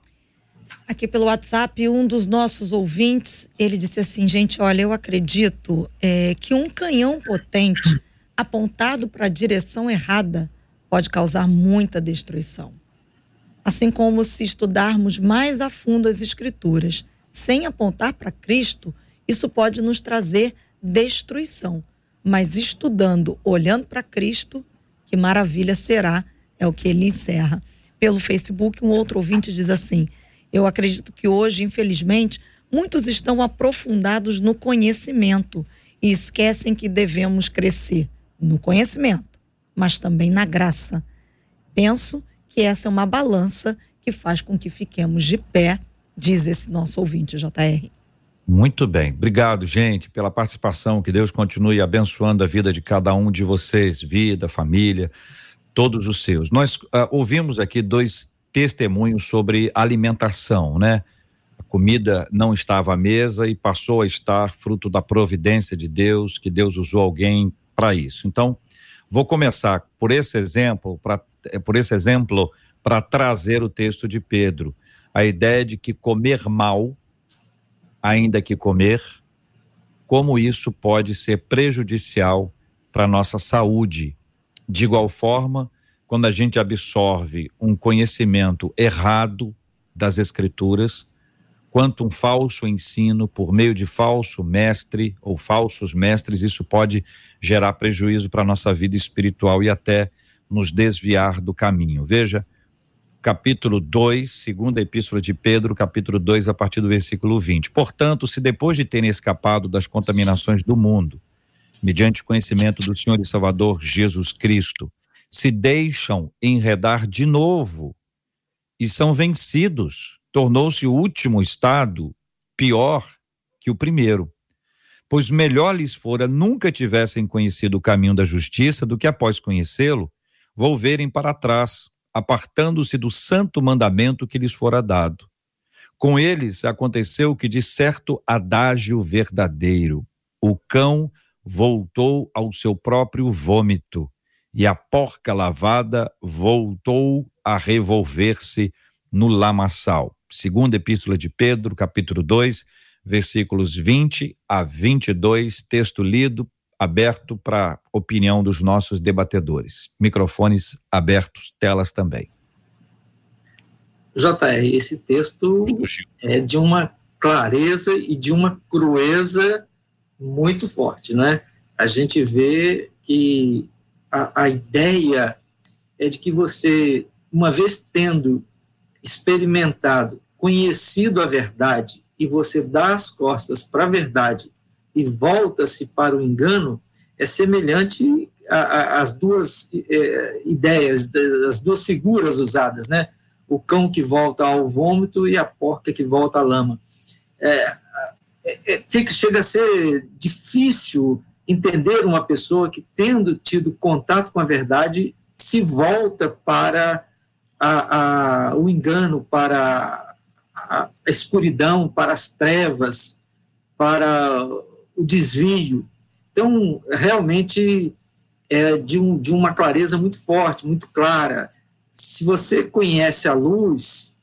Aqui pelo WhatsApp, um dos nossos ouvintes, ele disse assim, gente, olha, eu acredito é, que um canhão potente apontado para a direção errada pode causar muita destruição. Assim como se estudarmos mais a fundo as Escrituras, sem apontar para Cristo, isso pode nos trazer destruição. Mas estudando, olhando para Cristo, que maravilha será, é o que ele encerra. Pelo Facebook, um outro ouvinte diz assim: Eu acredito que hoje, infelizmente, muitos estão aprofundados no conhecimento e esquecem que devemos crescer no conhecimento, mas também na graça. Penso que essa é uma balança que faz com que fiquemos de pé, diz esse nosso ouvinte, JR. Muito bem. Obrigado, gente, pela participação. Que Deus continue abençoando a vida de cada um de vocês, vida, família, todos os seus. Nós uh, ouvimos aqui dois testemunhos sobre alimentação, né? A comida não estava à mesa e passou a estar fruto da providência de Deus, que Deus usou alguém para isso. Então, vou começar por esse exemplo, para eh, por esse exemplo para trazer o texto de Pedro, a ideia de que comer mal, ainda que comer, como isso pode ser prejudicial para a nossa saúde. De igual forma, quando a gente absorve um conhecimento errado das Escrituras, quanto um falso ensino por meio de falso mestre ou falsos mestres, isso pode gerar prejuízo para a nossa vida espiritual e até nos desviar do caminho. Veja, capítulo 2, segunda epístola de Pedro, capítulo 2, a partir do versículo 20. Portanto, se depois de terem escapado das contaminações do mundo, mediante o conhecimento do Senhor e Salvador Jesus Cristo, se deixam enredar de novo e são vencidos, tornou-se o último estado pior que o primeiro. Pois melhor lhes fora nunca tivessem conhecido o caminho da justiça do que após conhecê-lo, volverem para trás, apartando-se do santo mandamento que lhes fora dado. Com eles aconteceu que de certo adágio verdadeiro: o cão voltou ao seu próprio vômito, e a porca lavada voltou a revolver-se no lamaçal. Segunda Epístola de Pedro, capítulo 2, versículos 20 a 22, texto lido aberto para opinião dos nossos debatedores. Microfones abertos, telas também. JR, esse texto é de uma clareza e de uma crueza muito forte, né? A gente vê que a, a ideia é de que você, uma vez tendo experimentado, conhecido a verdade, e você dá as costas para a verdade e volta-se para o engano é semelhante às duas é, ideias, as duas figuras usadas, né? O cão que volta ao vômito e a porca que volta à lama. É, é, é fica, chega a ser difícil entender uma pessoa que, tendo tido contato com a verdade, se volta para a, a, o engano, para a escuridão, para as trevas, para o desvio. Então, realmente é de, um, de uma clareza muito forte, muito clara. Se você conhece a luz,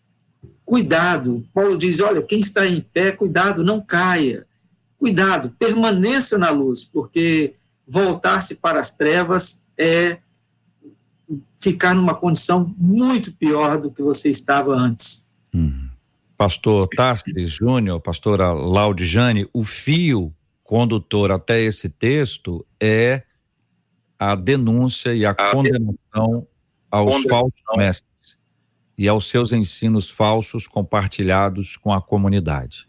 cuidado. Paulo diz: olha, quem está em pé, cuidado, não caia. Cuidado, permaneça na luz, porque voltar-se para as trevas é ficar numa condição muito pior do que você estava antes. Hum. Pastor Tasques Júnior, pastora Laudijane, o fio condutor até esse texto é a denúncia e a, a condenação aos condenação. falsos mestres e aos seus ensinos falsos compartilhados com a comunidade.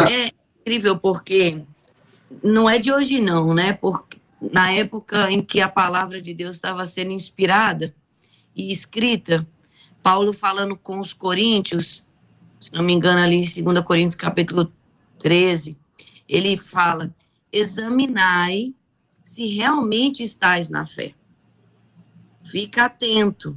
É incrível porque não é de hoje não, né? Porque na época em que a palavra de Deus estava sendo inspirada e escrita, Paulo falando com os coríntios, se não me engano ali em 2 Coríntios capítulo 13, ele fala: examinai se realmente estáis na fé. Fica atento,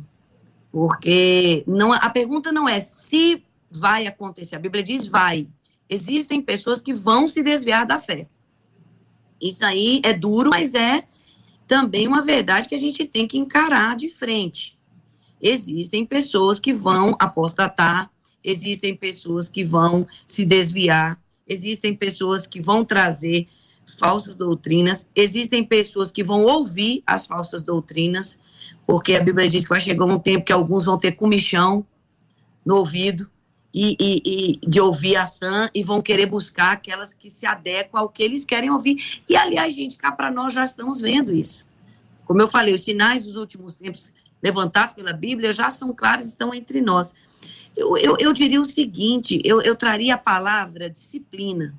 porque não, a pergunta não é se vai acontecer, a Bíblia diz vai. Existem pessoas que vão se desviar da fé. Isso aí é duro, mas é também uma verdade que a gente tem que encarar de frente. Existem pessoas que vão apostatar, existem pessoas que vão se desviar, existem pessoas que vão trazer falsas doutrinas, existem pessoas que vão ouvir as falsas doutrinas, porque a Bíblia diz que vai chegar um tempo que alguns vão ter comichão no ouvido e, e, e de ouvir a sã e vão querer buscar aquelas que se adequam ao que eles querem ouvir. E, aliás, gente, cá para nós já estamos vendo isso. Como eu falei, os sinais dos últimos tempos levantados pela Bíblia já são claros, estão entre nós. Eu, eu, eu diria o seguinte: eu, eu traria a palavra disciplina.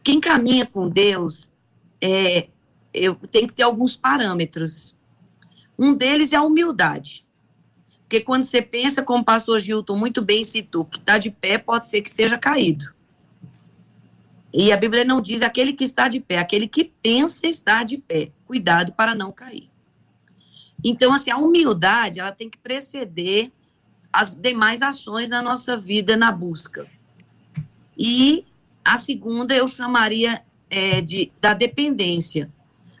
Quem caminha com Deus é, eu, tem que ter alguns parâmetros. Um deles é a humildade. Porque quando você pensa, como o pastor Gilton muito bem citou, que está de pé pode ser que esteja caído. E a Bíblia não diz aquele que está de pé, aquele que pensa estar de pé. Cuidado para não cair. Então, assim, a humildade, ela tem que preceder as demais ações na nossa vida na busca. E a segunda eu chamaria é, de, da dependência.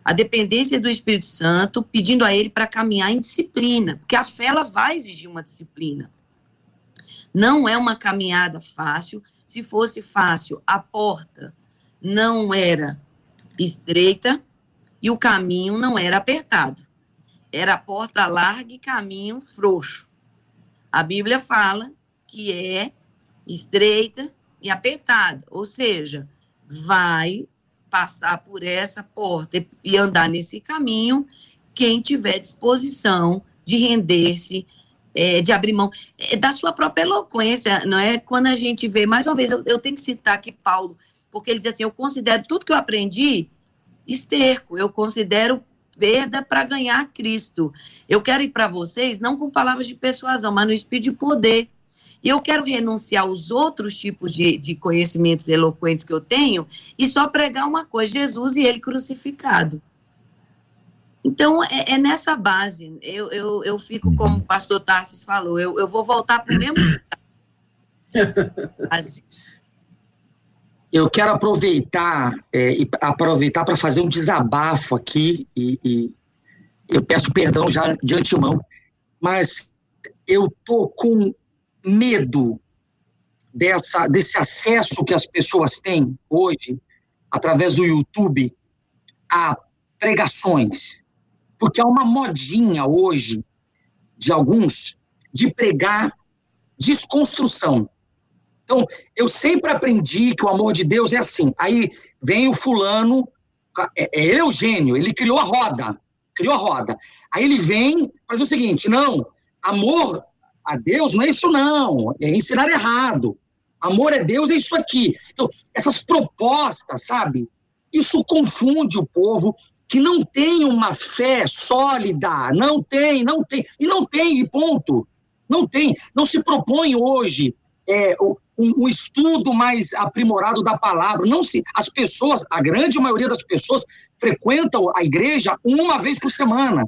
A dependência do Espírito Santo, pedindo a ele para caminhar em disciplina, porque a fé ela vai exigir uma disciplina. Não é uma caminhada fácil. Se fosse fácil, a porta não era estreita e o caminho não era apertado. Era porta larga e caminho frouxo. A Bíblia fala que é estreita e apertada, ou seja, vai passar por essa porta e andar nesse caminho quem tiver disposição de render-se, é, de abrir mão é, da sua própria eloquência, não é? Quando a gente vê, mais uma vez, eu, eu tenho que citar aqui Paulo, porque ele diz assim: eu considero tudo que eu aprendi esterco, eu considero perda para ganhar Cristo. Eu quero ir para vocês não com palavras de persuasão, mas no espírito de poder. E eu quero renunciar aos outros tipos de, de conhecimentos eloquentes que eu tenho e só pregar uma coisa: Jesus e ele crucificado. Então, é, é nessa base. Eu, eu, eu fico, uhum. como o pastor Tarsis falou, eu, eu vou voltar para o mesmo. eu quero aproveitar é, e aproveitar para fazer um desabafo aqui e, e, eu peço perdão já de antemão, mas eu tô com medo dessa, desse acesso que as pessoas têm hoje, através do YouTube, a pregações. Porque há uma modinha hoje, de alguns, de pregar desconstrução. Então, eu sempre aprendi que o amor de Deus é assim. Aí vem o fulano, é, é, ele é o gênio, ele criou a roda, criou a roda. Aí ele vem fazer o seguinte: não, amor a Deus não é isso, não. É ensinar errado. Amor é Deus, é isso aqui. Então, essas propostas, sabe? Isso confunde o povo que não tem uma fé sólida. Não tem, não tem. E não tem, e ponto. Não tem. Não se propõe hoje é, um, um, estudo mais aprimorado da palavra. Não se, as pessoas, a grande maioria das pessoas frequentam a igreja uma vez por semana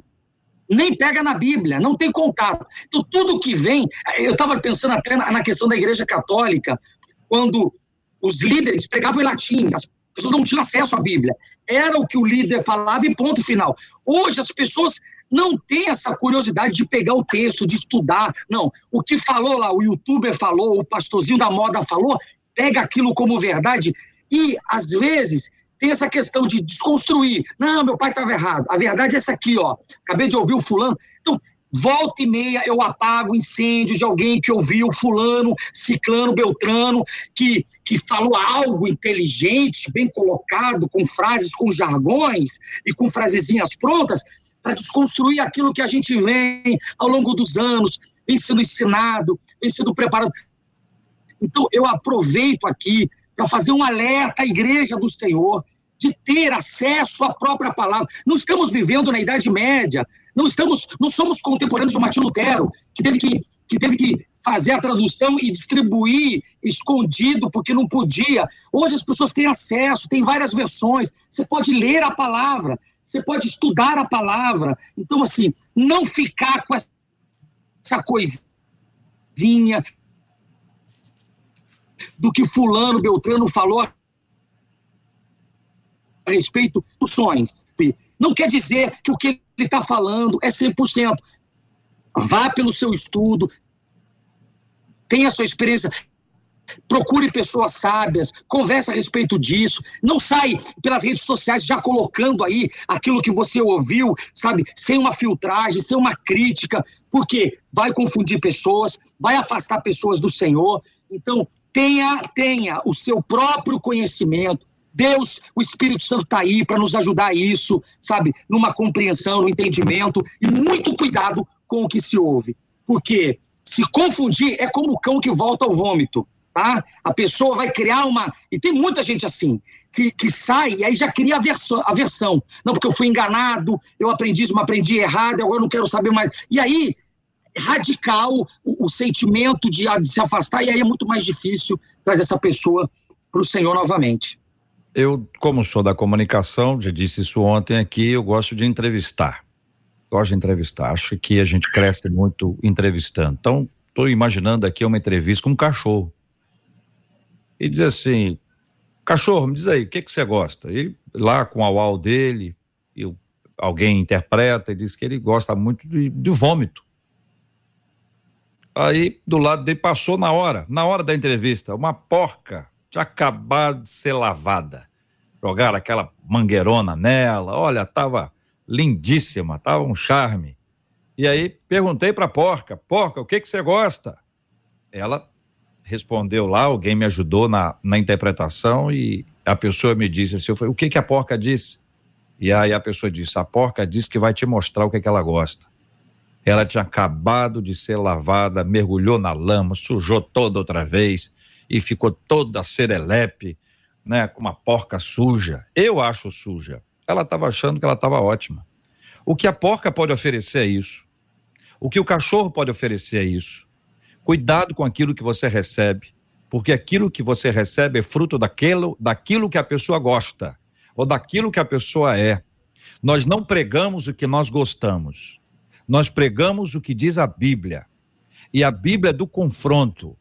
nem pega na Bíblia, não tem contato. Então, tudo que vem. Eu estava pensando até na, questão da Igreja Católica, quando os líderes pregavam em latim, as pessoas não tinham acesso à Bíblia. Era o que o líder falava e ponto final. Hoje, as pessoas não têm essa curiosidade de pegar o texto, de estudar. Não. O que falou lá, o youtuber falou, o pastorzinho da moda falou, pega aquilo como verdade e, às vezes, tem essa questão de desconstruir. Não, meu pai estava errado. A verdade é essa aqui, ó. Acabei de ouvir o fulano. Então, volta e meia eu apago incêndio de alguém que ouviu fulano, ciclano, beltrano, que, que falou algo inteligente, bem colocado, com frases, com jargões e com frasezinhas prontas, para desconstruir aquilo que a gente vem ao longo dos anos, vem sendo ensinado, vem sendo preparado. Então, eu aproveito aqui para fazer um alerta à igreja do Senhor de ter acesso à própria palavra. Não estamos vivendo na Idade Média, não estamos, não somos contemporâneos de Martin Lutero, que teve que, que teve que fazer a tradução e distribuir escondido porque não podia. Hoje as pessoas têm acesso, tem várias versões. Você pode ler a palavra, você pode estudar a palavra. Então assim, não ficar com essa coisinha do que fulano, Beltrano falou a respeito dos sonhos. Não quer dizer que o que ele está falando é 100%. Vá pelo seu estudo, tenha a sua experiência, procure pessoas sábias, converse a respeito disso, não sai pelas redes sociais já colocando aí aquilo que você ouviu, sabe, sem uma filtragem, sem uma crítica, porque vai confundir pessoas, vai afastar pessoas do Senhor. Então, tenha, tenha o seu próprio conhecimento. Deus, o Espírito Santo está aí para nos ajudar a isso, sabe? Numa compreensão, no entendimento, e muito cuidado com o que se ouve. Porque se confundir é como o cão que volta ao vômito. tá? A pessoa vai criar uma. E tem muita gente assim, que, que sai e aí já cria a versão, a versão. Não, porque eu fui enganado, eu aprendi isso, mas aprendi errado, agora eu não quero saber mais. E aí, radical o, o sentimento de, de se afastar, e aí é muito mais difícil trazer essa pessoa para o Senhor novamente. Eu, como sou da comunicação, já disse isso ontem aqui, eu gosto de entrevistar. Gosto de entrevistar. Acho que a gente cresce muito entrevistando. Então, estou imaginando aqui uma entrevista com um cachorro. E diz assim: cachorro, me diz aí, o que, que você gosta? Ele, lá com a UAU dele, eu, alguém interpreta e diz que ele gosta muito de, de vômito. Aí, do lado dele, passou na hora, na hora da entrevista, uma porca tinha acabado de ser lavada. Jogaram aquela mangueirona nela, olha, tava lindíssima, tava um charme. E aí perguntei para porca, porca, o que que você gosta? Ela respondeu lá, alguém me ajudou na, na interpretação e a pessoa me disse assim, eu falei, o que que a porca disse? E aí a pessoa disse, a porca disse que vai te mostrar o que que ela gosta. Ela tinha acabado de ser lavada, mergulhou na lama, sujou toda outra vez, e ficou toda serelepe, né, com uma porca suja. Eu acho suja. Ela estava achando que ela estava ótima. O que a porca pode oferecer é isso. O que o cachorro pode oferecer é isso. Cuidado com aquilo que você recebe, porque aquilo que você recebe é fruto daquilo, daquilo que a pessoa gosta ou daquilo que a pessoa é. Nós não pregamos o que nós gostamos. Nós pregamos o que diz a Bíblia. E a Bíblia é do confronto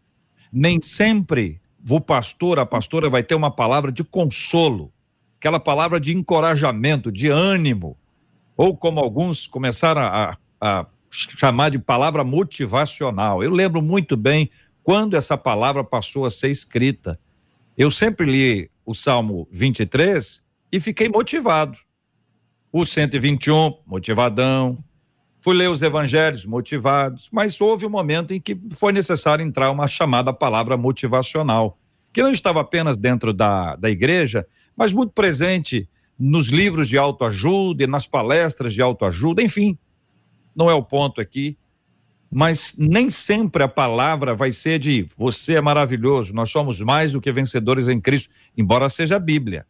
nem sempre o pastor, a pastora vai ter uma palavra de consolo, aquela palavra de encorajamento, de ânimo, ou como alguns começaram a, a chamar de palavra motivacional. Eu lembro muito bem quando essa palavra passou a ser escrita. Eu sempre li o Salmo 23 e fiquei motivado. O 121, motivadão. Fui ler os evangelhos motivados, mas houve um momento em que foi necessário entrar uma chamada palavra motivacional, que não estava apenas dentro da, da igreja, mas muito presente nos livros de autoajuda e nas palestras de autoajuda, enfim, não é o ponto aqui, mas nem sempre a palavra vai ser de você é maravilhoso, nós somos mais do que vencedores em Cristo, embora seja a Bíblia.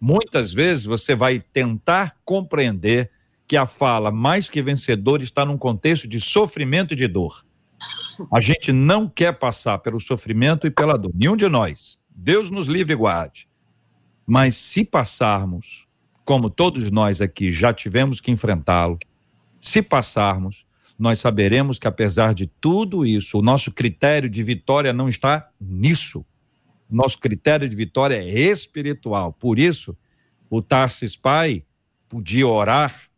Muitas vezes você vai tentar compreender que a fala mais que vencedor está num contexto de sofrimento e de dor. A gente não quer passar pelo sofrimento e pela dor, nenhum de nós. Deus nos livre e guarde. Mas se passarmos, como todos nós aqui já tivemos que enfrentá-lo, se passarmos, nós saberemos que apesar de tudo isso, o nosso critério de vitória não está nisso. Nosso critério de vitória é espiritual. Por isso, o Tarsis Pai podia orar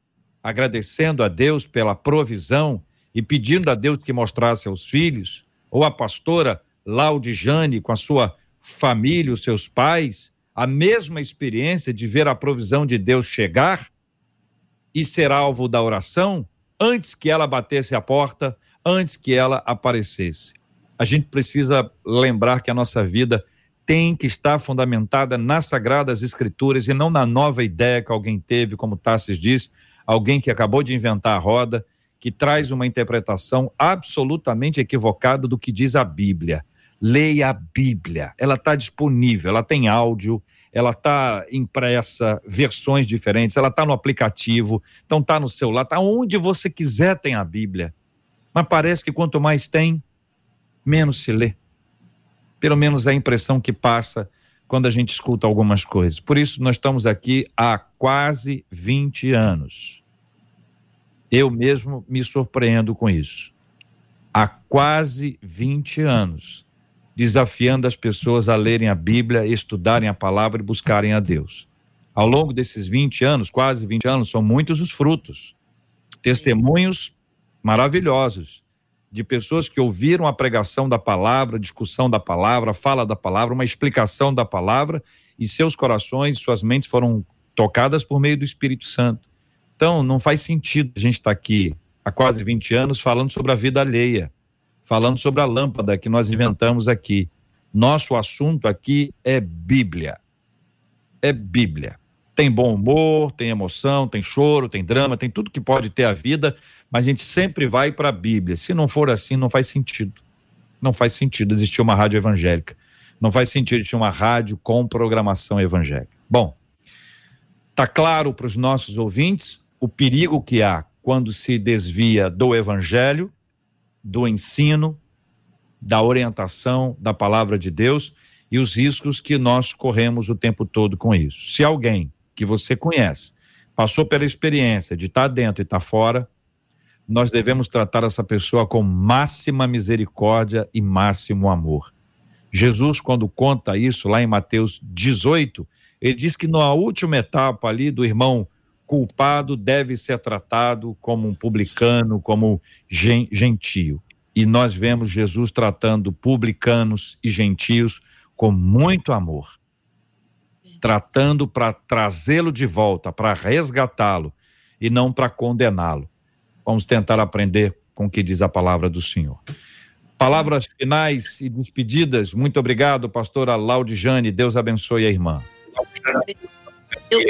agradecendo a Deus pela provisão e pedindo a Deus que mostrasse aos filhos, ou a pastora Laudijane com a sua família, os seus pais, a mesma experiência de ver a provisão de Deus chegar e ser alvo da oração antes que ela batesse a porta, antes que ela aparecesse. A gente precisa lembrar que a nossa vida tem que estar fundamentada nas sagradas escrituras e não na nova ideia que alguém teve, como Tassis disse, alguém que acabou de inventar a roda, que traz uma interpretação absolutamente equivocada do que diz a Bíblia. Leia a Bíblia, ela está disponível, ela tem áudio, ela está impressa, versões diferentes, ela está no aplicativo, então está no celular, está onde você quiser tem a Bíblia. Mas parece que quanto mais tem, menos se lê. Pelo menos é a impressão que passa quando a gente escuta algumas coisas. Por isso, nós estamos aqui há quase 20 anos. Eu mesmo me surpreendo com isso. Há quase 20 anos, desafiando as pessoas a lerem a Bíblia, estudarem a palavra e buscarem a Deus. Ao longo desses 20 anos, quase 20 anos, são muitos os frutos. Testemunhos maravilhosos de pessoas que ouviram a pregação da palavra, discussão da palavra, fala da palavra, uma explicação da palavra, e seus corações, suas mentes foram tocadas por meio do Espírito Santo. Então, não faz sentido a gente estar tá aqui há quase 20 anos falando sobre a vida alheia, falando sobre a lâmpada que nós inventamos aqui. Nosso assunto aqui é Bíblia. É Bíblia. Tem bom humor, tem emoção, tem choro, tem drama, tem tudo que pode ter a vida, mas a gente sempre vai para a Bíblia. Se não for assim, não faz sentido. Não faz sentido existir uma rádio evangélica. Não faz sentido ter uma rádio com programação evangélica. Bom, tá claro para os nossos ouvintes o perigo que há quando se desvia do evangelho, do ensino, da orientação da palavra de Deus e os riscos que nós corremos o tempo todo com isso. Se alguém que você conhece passou pela experiência de estar tá dentro e estar tá fora, nós devemos tratar essa pessoa com máxima misericórdia e máximo amor. Jesus, quando conta isso lá em Mateus 18, ele diz que na última etapa ali do irmão culpado deve ser tratado como um publicano, como gentio. E nós vemos Jesus tratando publicanos e gentios com muito amor, tratando para trazê-lo de volta, para resgatá-lo e não para condená-lo. Vamos tentar aprender com o que diz a palavra do Senhor. Palavras finais e despedidas. Muito obrigado, pastora Laudijane. Deus abençoe a irmã. Eu,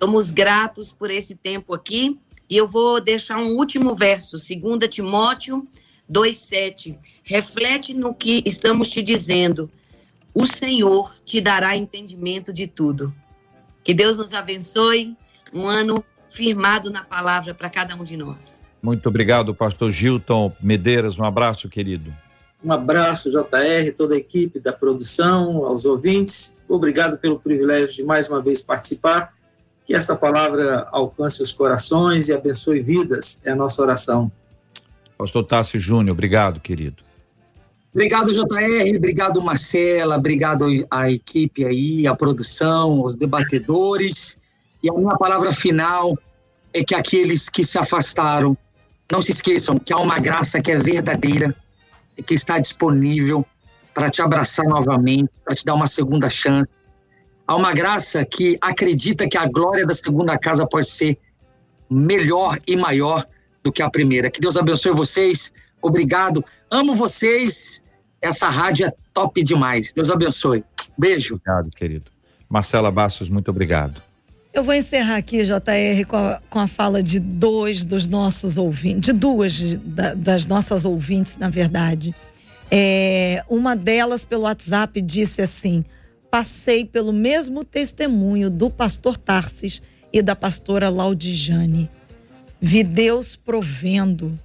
somos gratos por esse tempo aqui. E eu vou deixar um último verso, 2 Timóteo 2,7. Reflete no que estamos te dizendo. O Senhor te dará entendimento de tudo. Que Deus nos abençoe. Um ano firmado na palavra para cada um de nós. Muito obrigado, pastor Gilton Medeiros. Um abraço, querido. Um abraço, JR, toda a equipe da produção, aos ouvintes. Obrigado pelo privilégio de mais uma vez participar. Que essa palavra alcance os corações e abençoe vidas. É a nossa oração. Pastor Tássio Júnior, obrigado, querido. Obrigado, JR, obrigado, Marcela, obrigado à equipe aí, à produção, aos debatedores. E a minha palavra final é que aqueles que se afastaram, não se esqueçam que há uma graça que é verdadeira e que está disponível para te abraçar novamente, para te dar uma segunda chance. Há uma graça que acredita que a glória da segunda casa pode ser melhor e maior do que a primeira. Que Deus abençoe vocês. Obrigado. Amo vocês. Essa rádio é top demais. Deus abençoe. Beijo. Obrigado, querido. Marcela Bastos, muito obrigado. Eu vou encerrar aqui, JR, com a, com a fala de dois dos nossos ouvintes, de duas de, da, das nossas ouvintes, na verdade. É, uma delas, pelo WhatsApp, disse assim: passei pelo mesmo testemunho do pastor Tarsis e da pastora Laudijane. Vi Deus provendo.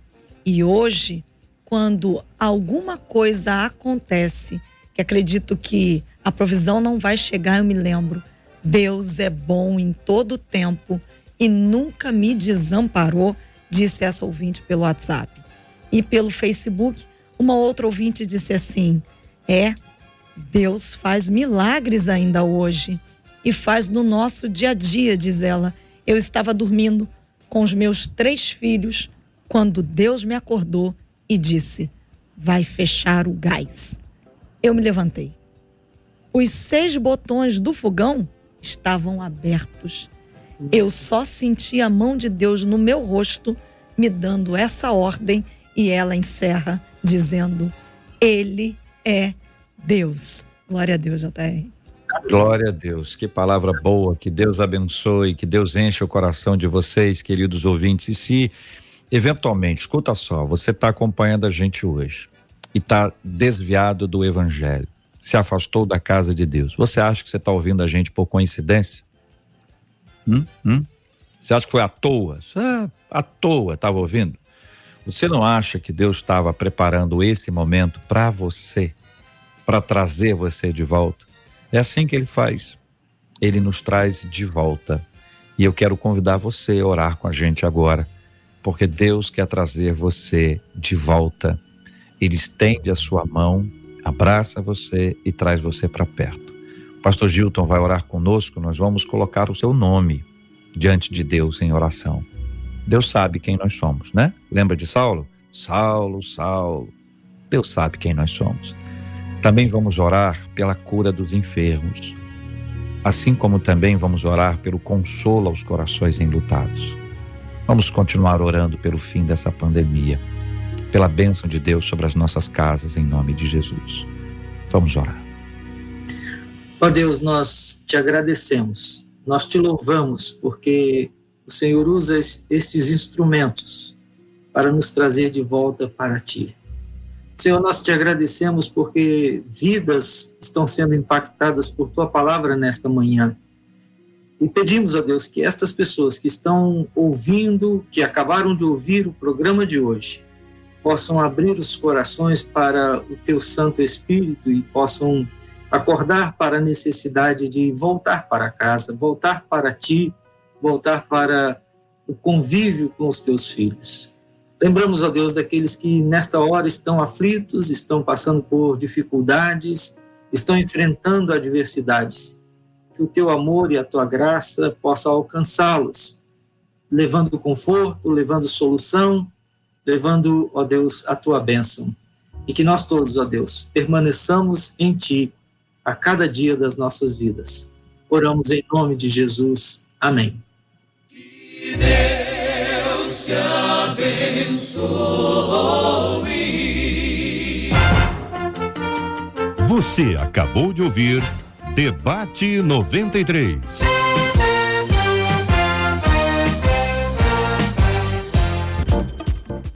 E hoje, quando alguma coisa acontece, que acredito que a provisão não vai chegar, eu me lembro Deus é bom em todo tempo e nunca me desamparou, disse essa ouvinte pelo WhatsApp. E pelo Facebook, uma outra ouvinte disse assim: É, Deus faz milagres ainda hoje e faz no nosso dia a dia, diz ela. Eu estava dormindo com os meus três filhos quando Deus me acordou e disse: Vai fechar o gás. Eu me levantei. Os seis botões do fogão estavam abertos. Eu só senti a mão de Deus no meu rosto, me dando essa ordem, e ela encerra dizendo: Ele é Deus. Glória a Deus, JR. Glória a Deus, que palavra boa, que Deus abençoe, que Deus enche o coração de vocês, queridos ouvintes. E se, eventualmente, escuta só, você está acompanhando a gente hoje e está desviado do Evangelho, se afastou da casa de Deus. Você acha que você está ouvindo a gente por coincidência? Hum? Hum? Você acha que foi à toa? É, à toa estava ouvindo? Você não acha que Deus estava preparando esse momento para você, para trazer você de volta? É assim que ele faz. Ele nos traz de volta. E eu quero convidar você a orar com a gente agora, porque Deus quer trazer você de volta. Ele estende a sua mão abraça você e traz você para perto. O pastor Gilton vai orar conosco, nós vamos colocar o seu nome diante de Deus em oração. Deus sabe quem nós somos, né? Lembra de Saulo? Saulo, Saulo. Deus sabe quem nós somos. Também vamos orar pela cura dos enfermos, assim como também vamos orar pelo consolo aos corações enlutados. Vamos continuar orando pelo fim dessa pandemia pela bênção de Deus sobre as nossas casas, em nome de Jesus. Vamos orar. Ó Deus, nós te agradecemos, nós te louvamos, porque o Senhor usa estes instrumentos para nos trazer de volta para ti. Senhor, nós te agradecemos porque vidas estão sendo impactadas por tua palavra nesta manhã. E pedimos a Deus que estas pessoas que estão ouvindo, que acabaram de ouvir o programa de hoje, possam abrir os corações para o teu Santo Espírito e possam acordar para a necessidade de voltar para casa, voltar para ti, voltar para o convívio com os teus filhos. Lembramos, ó Deus, daqueles que nesta hora estão aflitos, estão passando por dificuldades, estão enfrentando adversidades. Que o teu amor e a tua graça possam alcançá-los, levando conforto, levando solução, levando, ó Deus, a tua bênção. E que nós todos, ó Deus, permaneçamos em ti a cada dia das nossas vidas. Oramos em nome de Jesus. Amém. Que Deus te abençoe. Você acabou de ouvir Debate 93.